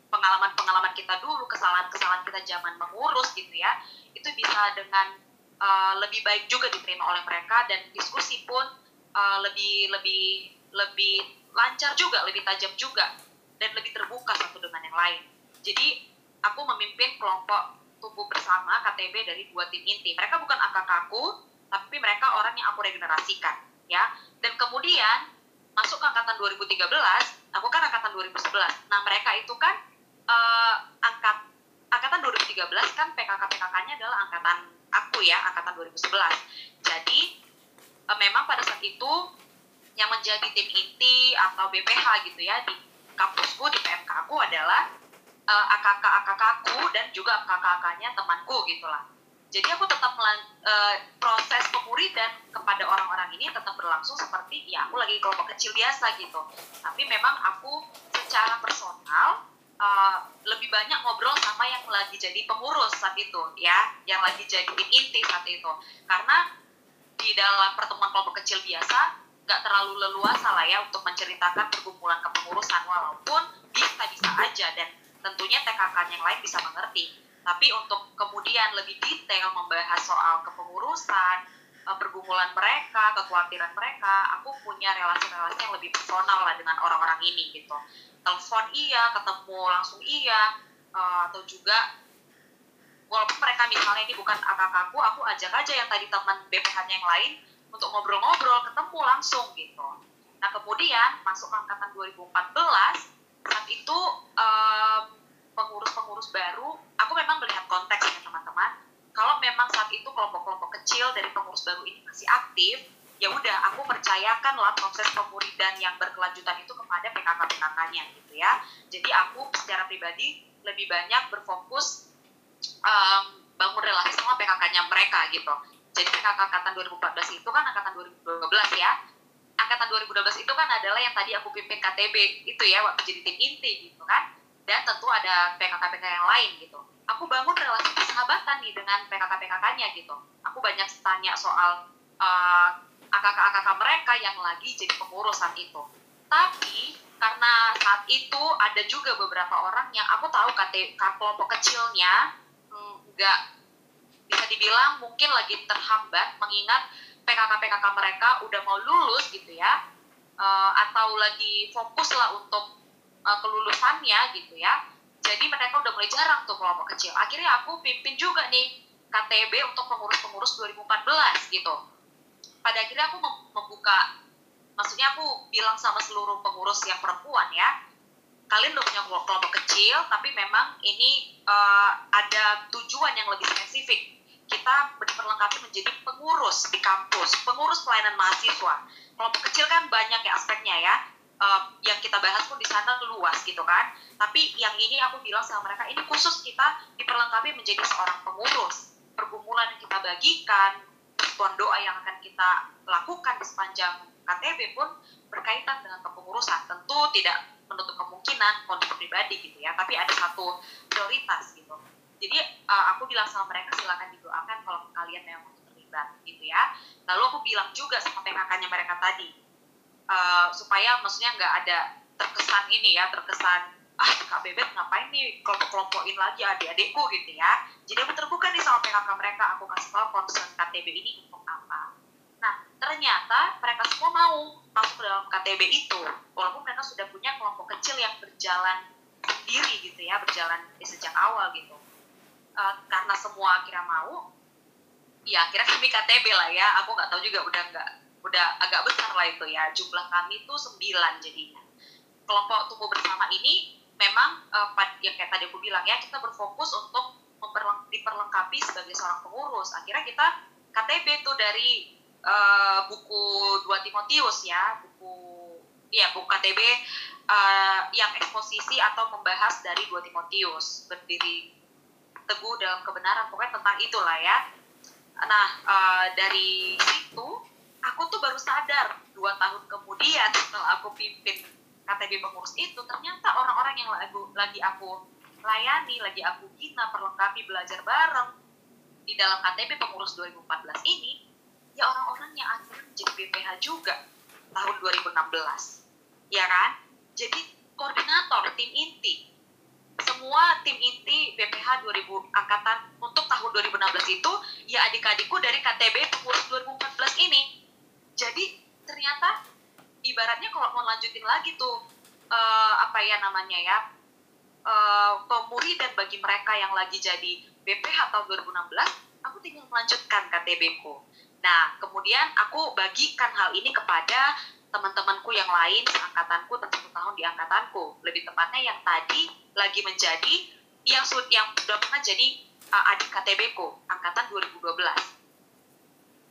pengalaman-pengalaman kita dulu, kesalahan-kesalahan kita zaman mengurus gitu ya, itu bisa dengan uh, lebih baik juga diterima oleh mereka dan diskusi pun uh, lebih lebih lebih lancar juga, lebih tajam juga dan lebih terbuka satu dengan yang lain. Jadi aku memimpin kelompok tumbuh bersama KTB dari dua tim inti. Mereka bukan angka-kaku, tapi mereka orang yang aku regenerasikan, ya. Dan kemudian masuk ke angkatan 2013, aku kan angkatan 2011. Nah, mereka itu kan uh, angkat angkatan 2013 kan PKK PKK-nya adalah angkatan aku ya, angkatan 2011. Jadi uh, memang pada saat itu yang menjadi tim inti atau BPH gitu ya di kampusku di PMK aku adalah uh, AKK AKK aku dan juga AKK AKK-nya temanku gitulah. Jadi aku tetap uh, proses pemuridan kepada orang-orang ini tetap berlangsung seperti ya aku lagi kelompok kecil biasa gitu. Tapi memang aku secara personal uh, lebih banyak ngobrol sama yang lagi jadi pengurus saat itu ya. Yang lagi jadi tim inti saat itu. Karena di dalam pertemuan kelompok kecil biasa nggak terlalu leluasa lah ya untuk menceritakan pergumulan kepengurusan. Walaupun bisa bisa aja dan tentunya TKK yang lain bisa mengerti tapi untuk kemudian lebih detail membahas soal kepengurusan eh, pergumulan mereka, kekhawatiran mereka, aku punya relasi-relasi yang lebih personal lah dengan orang-orang ini gitu. Telepon iya ketemu langsung iya uh, atau juga walaupun mereka misalnya ini bukan kakakku aku ajak aja yang tadi teman BPH-nya yang lain untuk ngobrol-ngobrol ketemu langsung gitu. Nah kemudian masuk angkatan 2014 saat itu um, pengurus-pengurus baru aku memang melihat konteksnya teman-teman kalau memang saat itu kelompok-kelompok kecil dari pengurus baru ini masih aktif ya udah aku percayakanlah proses pemuridan yang berkelanjutan itu kepada PKK PKK-nya gitu ya. Jadi aku secara pribadi lebih banyak berfokus um, bangun relasi sama PKK-nya mereka gitu. Jadi PKK angkatan 2014 itu kan angkatan 2012 ya. Angkatan 2012 itu kan adalah yang tadi aku pimpin KTB itu ya waktu jadi tim inti gitu kan. Dan tentu ada PKK-PKK yang lain gitu. Aku bangun relasi persahabatan nih dengan PKK-PKK-nya gitu. Aku banyak tanya soal uh, AKK-AKK mereka yang lagi jadi pengurus saat itu. Tapi karena saat itu ada juga beberapa orang yang aku tahu KT, kelompok kecilnya nggak bisa dibilang mungkin lagi terhambat mengingat PKK-PKK mereka udah mau lulus gitu ya uh, atau lagi fokus lah untuk uh, kelulusannya gitu ya. Jadi mereka udah mulai jarang tuh kelompok kecil. Akhirnya aku pimpin juga nih KTB untuk pengurus-pengurus 2014 gitu. Pada akhirnya aku membuka maksudnya aku bilang sama seluruh pengurus yang perempuan ya kalian udah punya kelompok kecil tapi memang ini uh, ada tujuan yang lebih spesifik. Kita diperlengkapi menjadi pengurus di kampus pengurus pelayanan mahasiswa. Kelompok kecil kan banyak ya aspeknya ya uh, yang kita bahas pun di sana luas gitu kan tapi yang ini aku bilang sama mereka ini khusus kita diperlengkapi menjadi seorang pengurus pergumulan yang kita bagikan respon doa yang akan kita lakukan di sepanjang KTB pun berkaitan dengan kepengurusan. Tentu tidak menutup kemungkinan kondisi pribadi gitu ya, tapi ada satu prioritas gitu. Jadi uh, aku bilang sama mereka silakan didoakan kalau kalian memang terlibat gitu ya. Lalu aku bilang juga sama PKK-nya mereka tadi uh, supaya maksudnya nggak ada terkesan ini ya, terkesan ah Kak Bebet ngapain nih kelompok-kelompokin lagi adik-adikku gitu ya. Jadi aku terbuka nih sama PKK mereka aku kasih tahu concern KTB ini untuk apa. Nah ternyata mereka semua mau masuk ke dalam KTB itu walaupun mereka sudah punya kelompok kecil yang berjalan sendiri gitu ya berjalan sejak awal gitu. Uh, karena semua akhirnya mau ya akhirnya kami KTB lah ya. Aku nggak tahu juga udah nggak udah agak besar lah itu ya. Jumlah kami itu sembilan jadinya. Kelompok tumbuh bersama ini memang uh, yang kayak tadi aku bilang ya kita berfokus untuk diperlengkapi sebagai seorang pengurus. Akhirnya kita KTB tuh dari uh, buku dua Timotius ya buku ya buku KTB uh, yang eksposisi atau membahas dari dua Timotius. Berdiri teguh dalam kebenaran pokoknya tentang itulah ya. Nah uh, dari situ aku tuh baru sadar dua tahun kemudian setelah aku pimpin KTB pengurus itu ternyata orang-orang yang lagi, lagi aku layani lagi aku bina perlengkapi belajar bareng di dalam KTB pengurus 2014 ini ya orang-orang yang akhirnya menjadi BPH juga tahun 2016 ya kan? Jadi koordinator tim inti. Semua tim inti BPH 2000 angkatan untuk tahun 2016 itu ya adik-adikku dari KTB pengurus 2014 ini. Jadi ternyata ibaratnya kalau mau lanjutin lagi tuh uh, apa ya namanya ya uh, pemuri dan bagi mereka yang lagi jadi BPH tahun 2016, aku tinggal melanjutkan KTB ku. Nah, kemudian aku bagikan hal ini kepada teman-temanku yang lain seangkatanku satu tahun di angkatanku lebih tepatnya yang tadi lagi menjadi yang sudah pernah jadi uh, adik KTB ku angkatan 2012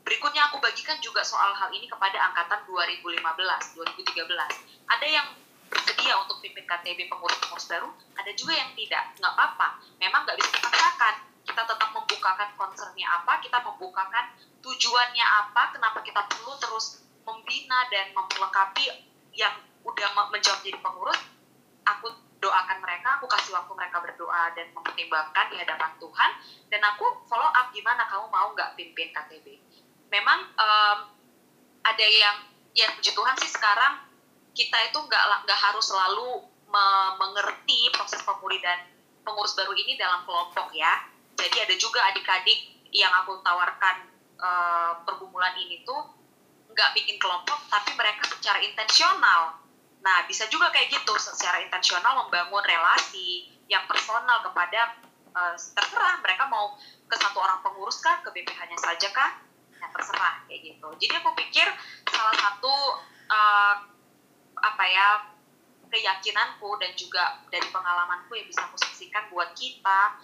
berikutnya aku bagikan juga soal hal ini kepada angkatan 2015 2013 ada yang bersedia untuk pimpin KTB pengurus-pengurus baru ada juga yang tidak. Nggak apa-apa memang nggak bisa dipaksakan. Kita tetap membukakan concernnya apa kita membukakan tujuannya apa kenapa kita perlu terus membina dan memperlengkapi yang udah menjawab jadi pengurus. Aku doakan mereka aku kasih waktu mereka berdoa dan mempertimbangkan di hadapan Tuhan. Dan aku follow up gimana kamu mau nggak pimpin KTB memang um, ada yang ya puji Tuhan sih sekarang kita itu nggak nggak harus selalu me mengerti proses pemuridan pengurus baru ini dalam kelompok ya. Jadi ada juga adik-adik yang aku tawarkan uh, pergumulan ini tuh nggak bikin kelompok tapi mereka secara intensional. Nah bisa juga kayak gitu secara intensional membangun relasi yang personal kepada uh, terserah mereka mau ke satu orang pengurus kah ke BPH-nya saja kah ya terserah kayak gitu. Jadi aku pikir salah satu uh, apa ya keyakinanku dan juga dari pengalamanku yang bisa aku saksikan buat kita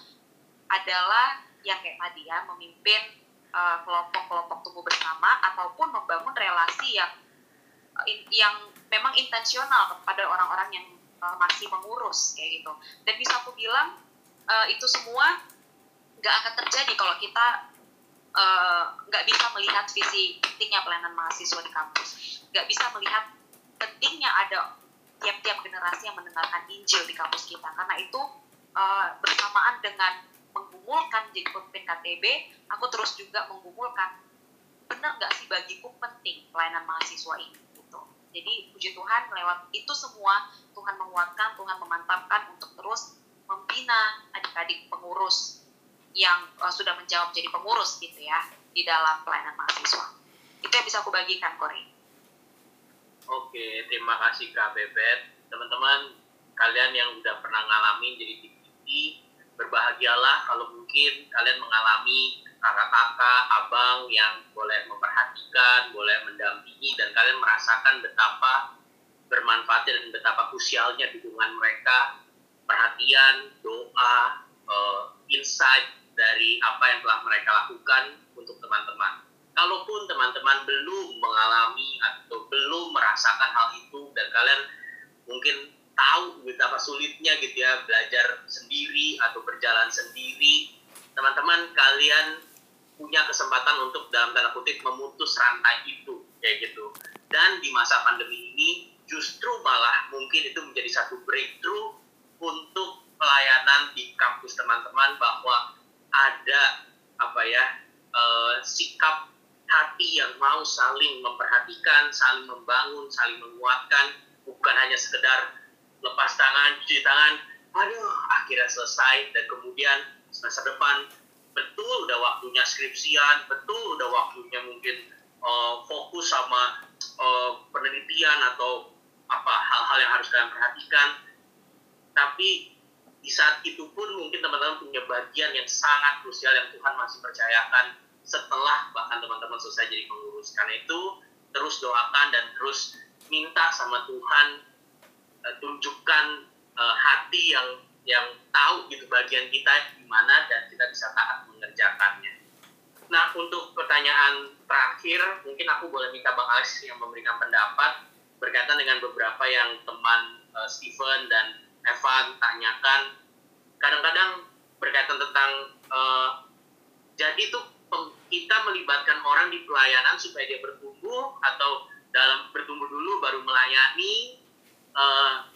adalah yang kayak tadi ya memimpin Eh, kelompok-kelompok tumbuh bersama ataupun membangun relasi yang eh, yang memang intensional kepada orang-orang yang uh, masih mengurus kayak gitu. Dan bisa aku bilang uh, itu semua nggak akan terjadi kalau kita nggak uh, bisa melihat visi pentingnya pelayanan mahasiswa di kampus. Nggak bisa melihat pentingnya ada tiap-tiap generasi yang mendengarkan Injil di kampus kita. Karena itu uh, bersamaan dengan menggumulkan jadi pemimpin KTB, aku terus juga menggumulkan benar nggak sih bagiku penting pelayanan mahasiswa ini? Gitu. Jadi puji Tuhan lewat itu semua Tuhan menguatkan, Tuhan memantapkan untuk terus membina adik-adik pengurus yang uh, sudah menjawab jadi pengurus gitu ya di dalam pelayanan mahasiswa. Itu yang bisa aku bagikan, Kori. Oke, terima kasih Kak Bebet. Teman-teman, kalian yang udah pernah ngalamin jadi tinggi berbahagialah kalau mungkin kalian mengalami kakak-kakak, abang yang boleh memperhatikan, boleh mendampingi, dan kalian merasakan betapa bermanfaatnya dan betapa krusialnya dukungan mereka, perhatian, doa, uh, insight dari apa yang telah mereka lakukan untuk teman-teman. Kalaupun teman-teman belum mengalami atau belum merasakan hal itu dan kalian mungkin tahu betapa sulitnya gitu ya belajar sendiri atau berjalan sendiri teman-teman kalian punya kesempatan untuk dalam tanda kutip memutus rantai itu kayak gitu dan di masa pandemi ini justru malah mungkin itu menjadi satu breakthrough untuk pelayanan di kampus teman-teman bahwa ada apa ya uh, sikap hati yang mau saling memperhatikan, saling membangun, saling menguatkan, bukan hanya sekedar lepas tangan, cuci tangan, aduh akhirnya selesai dan kemudian semester depan betul udah waktunya skripsian, betul udah waktunya mungkin uh, fokus sama uh, penelitian atau apa hal-hal yang harus kalian perhatikan. Tapi di saat itu pun mungkin teman-teman punya bagian yang sangat krusial yang Tuhan masih percayakan setelah bahkan teman-teman selesai jadi pengurus. Karena itu terus doakan dan terus minta sama Tuhan uh, tunjukkan uh, hati yang yang tahu gitu bagian kita di mana dan kita bisa taat mengerjakannya. Nah, untuk pertanyaan terakhir, mungkin aku boleh minta Bang Alex yang memberikan pendapat berkaitan dengan beberapa yang teman uh, Steven dan Evan tanyakan. Kadang-kadang berkaitan tentang uh, jadi itu kita melibatkan orang di pelayanan supaya dia bertumbuh atau dalam bertumbuh dulu baru melayani uh,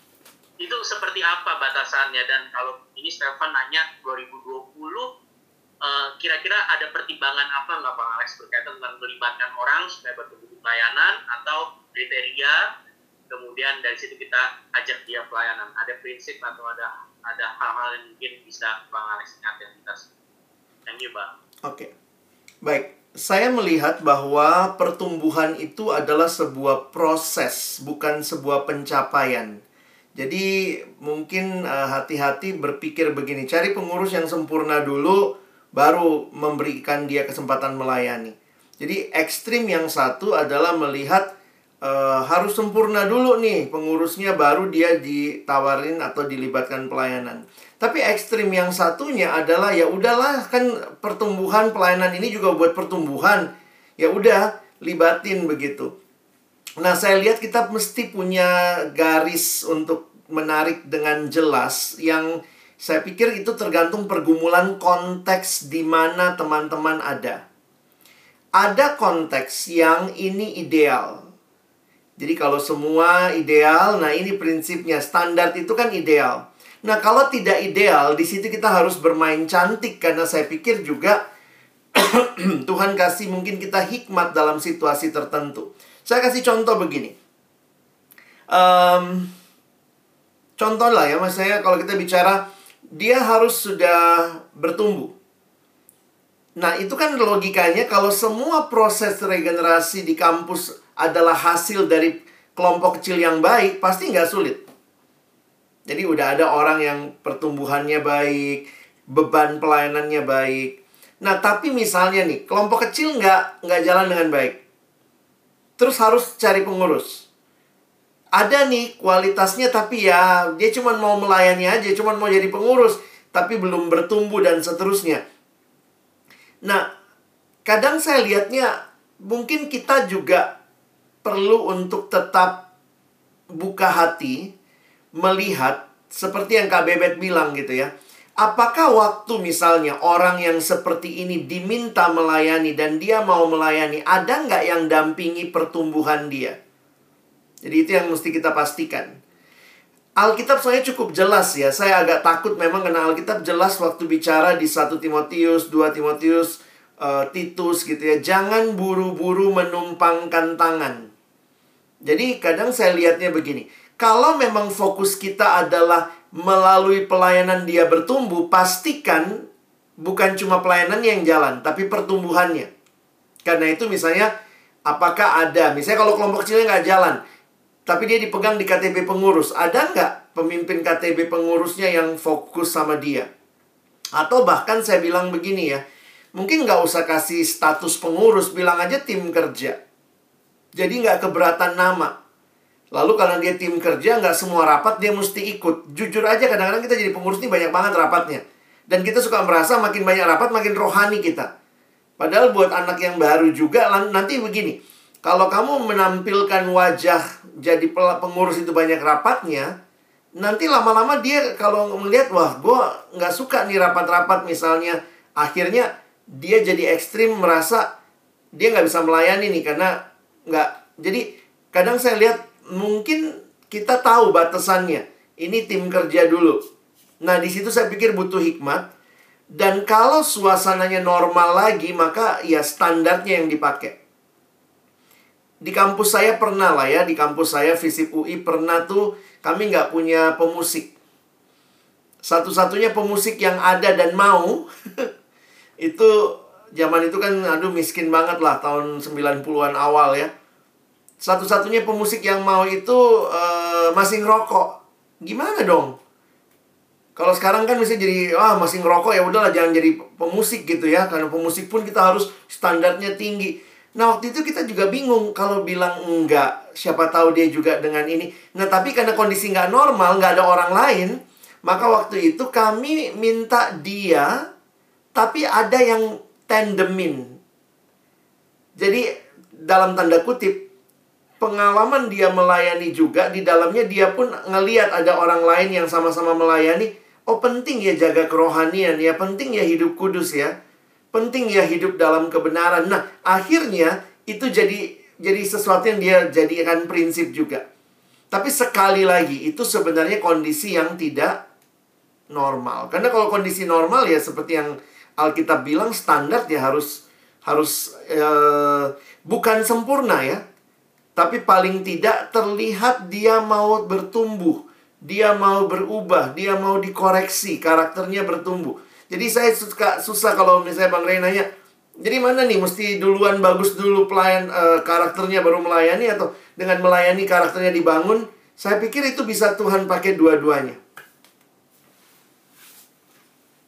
itu seperti apa batasannya dan kalau ini Stefan nanya 2020 uh, kira-kira ada pertimbangan apa nggak Pak Alex berkaitan dengan melibatkan orang supaya bertumbuh di pelayanan atau kriteria kemudian dari situ kita ajak dia pelayanan. Ada prinsip atau ada ada hal-hal yang mungkin bisa Bang Alex ingatkan kita thank you Pak oke. Okay. baik. Saya melihat bahwa pertumbuhan itu adalah sebuah proses bukan sebuah pencapaian. Jadi mungkin eh, hati-hati berpikir begini, cari pengurus yang sempurna dulu baru memberikan dia kesempatan melayani. Jadi ekstrim yang satu adalah melihat uh, harus sempurna dulu nih pengurusnya baru dia ditawarin atau dilibatkan pelayanan. Tapi ekstrim yang satunya adalah ya udahlah kan pertumbuhan pelayanan ini juga buat pertumbuhan. Ya udah libatin begitu. Nah, saya lihat kita mesti punya garis untuk menarik dengan jelas yang saya pikir itu tergantung pergumulan konteks di mana teman-teman ada. Ada konteks yang ini ideal. Jadi kalau semua ideal, nah ini prinsipnya standar itu kan ideal. Nah, kalau tidak ideal, di situ kita harus bermain cantik karena saya pikir juga Tuhan kasih mungkin kita hikmat dalam situasi tertentu. Saya kasih contoh begini. Um, contoh lah ya, mas saya kalau kita bicara dia harus sudah bertumbuh. Nah, itu kan logikanya kalau semua proses regenerasi di kampus adalah hasil dari kelompok kecil yang baik, pasti nggak sulit. Jadi udah ada orang yang pertumbuhannya baik, beban pelayanannya baik. Nah, tapi misalnya nih, kelompok kecil nggak nggak jalan dengan baik terus harus cari pengurus. Ada nih kualitasnya tapi ya dia cuma mau melayani aja, cuma mau jadi pengurus, tapi belum bertumbuh dan seterusnya. Nah, kadang saya lihatnya mungkin kita juga perlu untuk tetap buka hati melihat seperti yang Kak Bebet bilang gitu ya Apakah waktu misalnya orang yang seperti ini diminta melayani dan dia mau melayani, ada nggak yang dampingi pertumbuhan dia? Jadi itu yang mesti kita pastikan. Alkitab saya cukup jelas ya. Saya agak takut memang karena Alkitab jelas waktu bicara di 1 Timotius, 2 Timotius, uh, Titus gitu ya. Jangan buru-buru menumpangkan tangan. Jadi kadang saya lihatnya begini. Kalau memang fokus kita adalah melalui pelayanan dia bertumbuh, pastikan bukan cuma pelayanannya yang jalan, tapi pertumbuhannya. Karena itu misalnya, apakah ada, misalnya kalau kelompok kecilnya nggak jalan, tapi dia dipegang di KTP pengurus, ada nggak pemimpin KTP pengurusnya yang fokus sama dia? Atau bahkan saya bilang begini ya, mungkin nggak usah kasih status pengurus, bilang aja tim kerja. Jadi nggak keberatan nama. Lalu karena dia tim kerja, nggak semua rapat dia mesti ikut. Jujur aja kadang-kadang kita jadi pengurus ini banyak banget rapatnya. Dan kita suka merasa makin banyak rapat, makin rohani kita. Padahal buat anak yang baru juga, nanti begini. Kalau kamu menampilkan wajah jadi pengurus itu banyak rapatnya, nanti lama-lama dia kalau melihat, wah gue nggak suka nih rapat-rapat misalnya. Akhirnya dia jadi ekstrim merasa dia nggak bisa melayani nih karena nggak. Jadi kadang saya lihat mungkin kita tahu batasannya. Ini tim kerja dulu. Nah, di situ saya pikir butuh hikmat. Dan kalau suasananya normal lagi, maka ya standarnya yang dipakai. di kampus saya pernah lah ya, di kampus saya Visip UI pernah tuh kami nggak punya pemusik. Satu-satunya pemusik yang ada dan mau itu zaman itu kan aduh miskin banget lah tahun 90-an awal ya. Satu-satunya pemusik yang mau itu uh, masih ngerokok. Gimana dong? Kalau sekarang kan bisa jadi ah masih ngerokok ya udahlah jangan jadi pemusik gitu ya karena pemusik pun kita harus standarnya tinggi. Nah waktu itu kita juga bingung kalau bilang enggak siapa tahu dia juga dengan ini. Nah tapi karena kondisi nggak normal nggak ada orang lain maka waktu itu kami minta dia tapi ada yang tandemin. Jadi dalam tanda kutip pengalaman dia melayani juga di dalamnya dia pun ngeliat ada orang lain yang sama-sama melayani Oh penting ya jaga kerohanian ya, penting ya hidup kudus ya. Penting ya hidup dalam kebenaran. Nah, akhirnya itu jadi jadi sesuatu yang dia jadikan prinsip juga. Tapi sekali lagi itu sebenarnya kondisi yang tidak normal. Karena kalau kondisi normal ya seperti yang Alkitab bilang standar ya harus harus eh, bukan sempurna ya. Tapi paling tidak terlihat dia mau bertumbuh dia mau berubah, dia mau dikoreksi, karakternya bertumbuh. Jadi saya suka susah kalau misalnya Bang Ray nanya, jadi mana nih mesti duluan bagus dulu pelayan uh, karakternya baru melayani atau dengan melayani karakternya dibangun? Saya pikir itu bisa Tuhan pakai dua-duanya.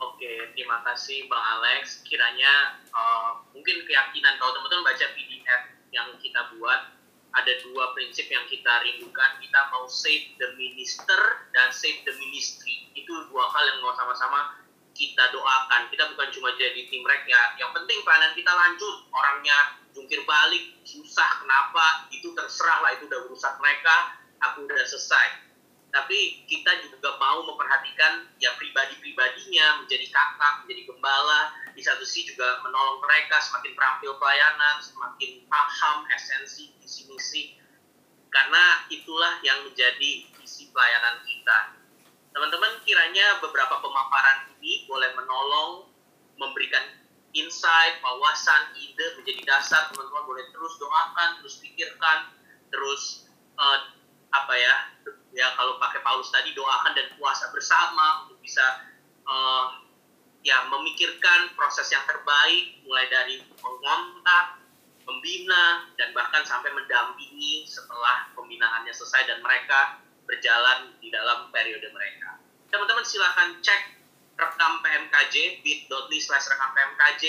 Oke, terima kasih Bang Alex. Kiranya uh, mungkin keyakinan kalau teman-teman baca PDF yang kita buat ada dua prinsip yang kita rindukan. Kita mau save the minister dan save the ministry. Itu dua hal yang mau sama-sama kita doakan. Kita bukan cuma jadi tim rek ya. Yang penting pelayanan kita lanjut. Orangnya jungkir balik. Susah kenapa? Itu terserah lah. Itu udah urusan mereka. Aku udah selesai tapi kita juga mau memperhatikan ya pribadi-pribadinya menjadi kakak, menjadi gembala. Di satu sisi juga menolong mereka semakin terampil pelayanan, semakin paham esensi visi misi. Karena itulah yang menjadi visi pelayanan kita. Teman-teman kiranya beberapa pemaparan ini boleh menolong memberikan insight, wawasan, ide menjadi dasar. Teman-teman boleh terus doakan, terus pikirkan, terus uh, apa ya ya kalau pakai Paulus tadi doakan dan puasa bersama untuk bisa uh, ya memikirkan proses yang terbaik mulai dari mengontak, membina dan bahkan sampai mendampingi setelah pembinaannya selesai dan mereka berjalan di dalam periode mereka. Teman-teman silahkan cek rekam PMKJ bit.ly slash rekam PMKJ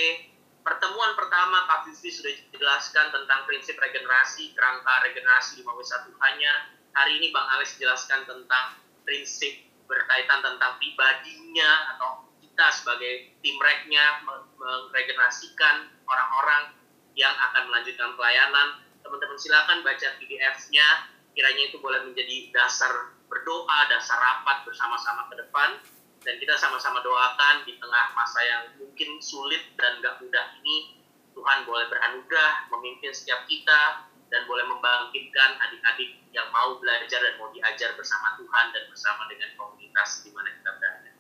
pertemuan pertama Kak Vivi sudah dijelaskan tentang prinsip regenerasi kerangka regenerasi 5W1 hanya hari ini Bang Alex jelaskan tentang prinsip berkaitan tentang pribadinya atau kita sebagai tim reknya meregenerasikan orang-orang yang akan melanjutkan pelayanan. Teman-teman silakan baca PDF-nya, kiranya itu boleh menjadi dasar berdoa, dasar rapat bersama-sama ke depan. Dan kita sama-sama doakan di tengah masa yang mungkin sulit dan gak mudah ini, Tuhan boleh beranugerah memimpin setiap kita, dan boleh membangkitkan adik-adik yang mau belajar dan mau diajar bersama Tuhan dan bersama dengan komunitas di mana kita berada.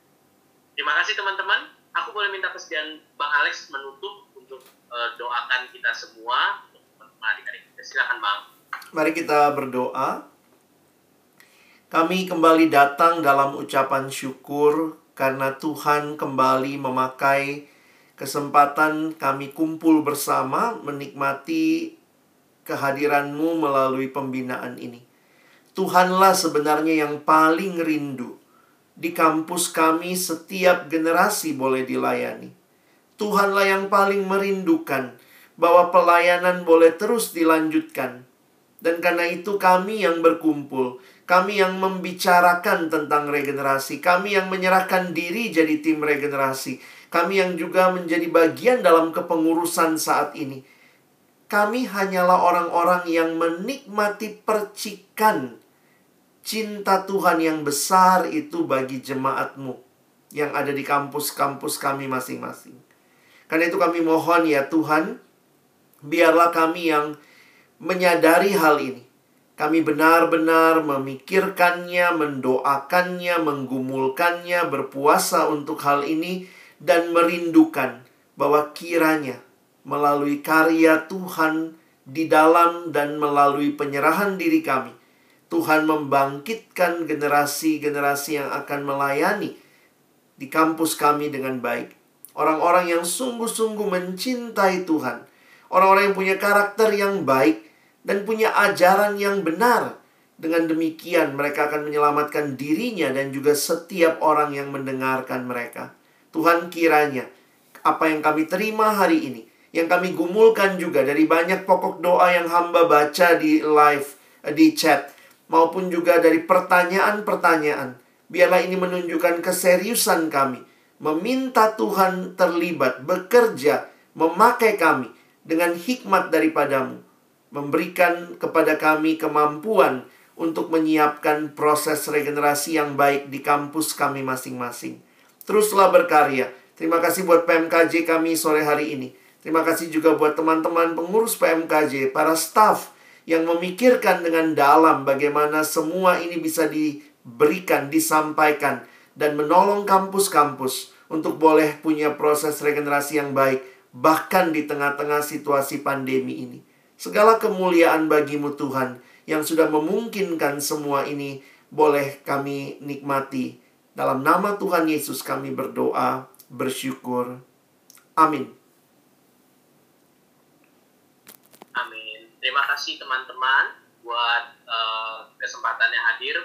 Terima kasih teman-teman. Aku boleh minta kesediaan Bang Alex menutup untuk uh, doakan kita semua untuk adik-adik kita. Silakan Bang. Mari kita berdoa. Kami kembali datang dalam ucapan syukur karena Tuhan kembali memakai kesempatan kami kumpul bersama menikmati kehadiranmu melalui pembinaan ini. Tuhanlah sebenarnya yang paling rindu. Di kampus kami setiap generasi boleh dilayani. Tuhanlah yang paling merindukan bahwa pelayanan boleh terus dilanjutkan. Dan karena itu kami yang berkumpul, kami yang membicarakan tentang regenerasi, kami yang menyerahkan diri jadi tim regenerasi, kami yang juga menjadi bagian dalam kepengurusan saat ini kami hanyalah orang-orang yang menikmati percikan cinta Tuhan yang besar itu bagi jemaatmu yang ada di kampus-kampus kami masing-masing. Karena itu kami mohon ya Tuhan, biarlah kami yang menyadari hal ini. Kami benar-benar memikirkannya, mendoakannya, menggumulkannya, berpuasa untuk hal ini, dan merindukan bahwa kiranya melalui karya Tuhan di dalam dan melalui penyerahan diri kami, Tuhan membangkitkan generasi-generasi yang akan melayani di kampus kami dengan baik. Orang-orang yang sungguh-sungguh mencintai Tuhan. Orang-orang yang punya karakter yang baik dan punya ajaran yang benar. Dengan demikian mereka akan menyelamatkan dirinya dan juga setiap orang yang mendengarkan mereka. Tuhan kiranya apa yang kami terima hari ini, yang kami gumulkan juga dari banyak pokok doa yang hamba baca di live, di chat, maupun juga dari pertanyaan-pertanyaan. Biarlah ini menunjukkan keseriusan kami meminta Tuhan terlibat, bekerja, memakai kami dengan hikmat daripadamu, memberikan kepada kami kemampuan untuk menyiapkan proses regenerasi yang baik di kampus kami masing-masing. Teruslah berkarya. Terima kasih buat PMKJ kami sore hari ini. Terima kasih juga buat teman-teman pengurus PMKJ, para staff yang memikirkan dengan dalam bagaimana semua ini bisa diberikan, disampaikan, dan menolong kampus-kampus untuk boleh punya proses regenerasi yang baik, bahkan di tengah-tengah situasi pandemi ini. Segala kemuliaan bagimu Tuhan yang sudah memungkinkan semua ini boleh kami nikmati. Dalam nama Tuhan Yesus kami berdoa, bersyukur. Amin. Terima kasih teman-teman buat uh, kesempatannya hadir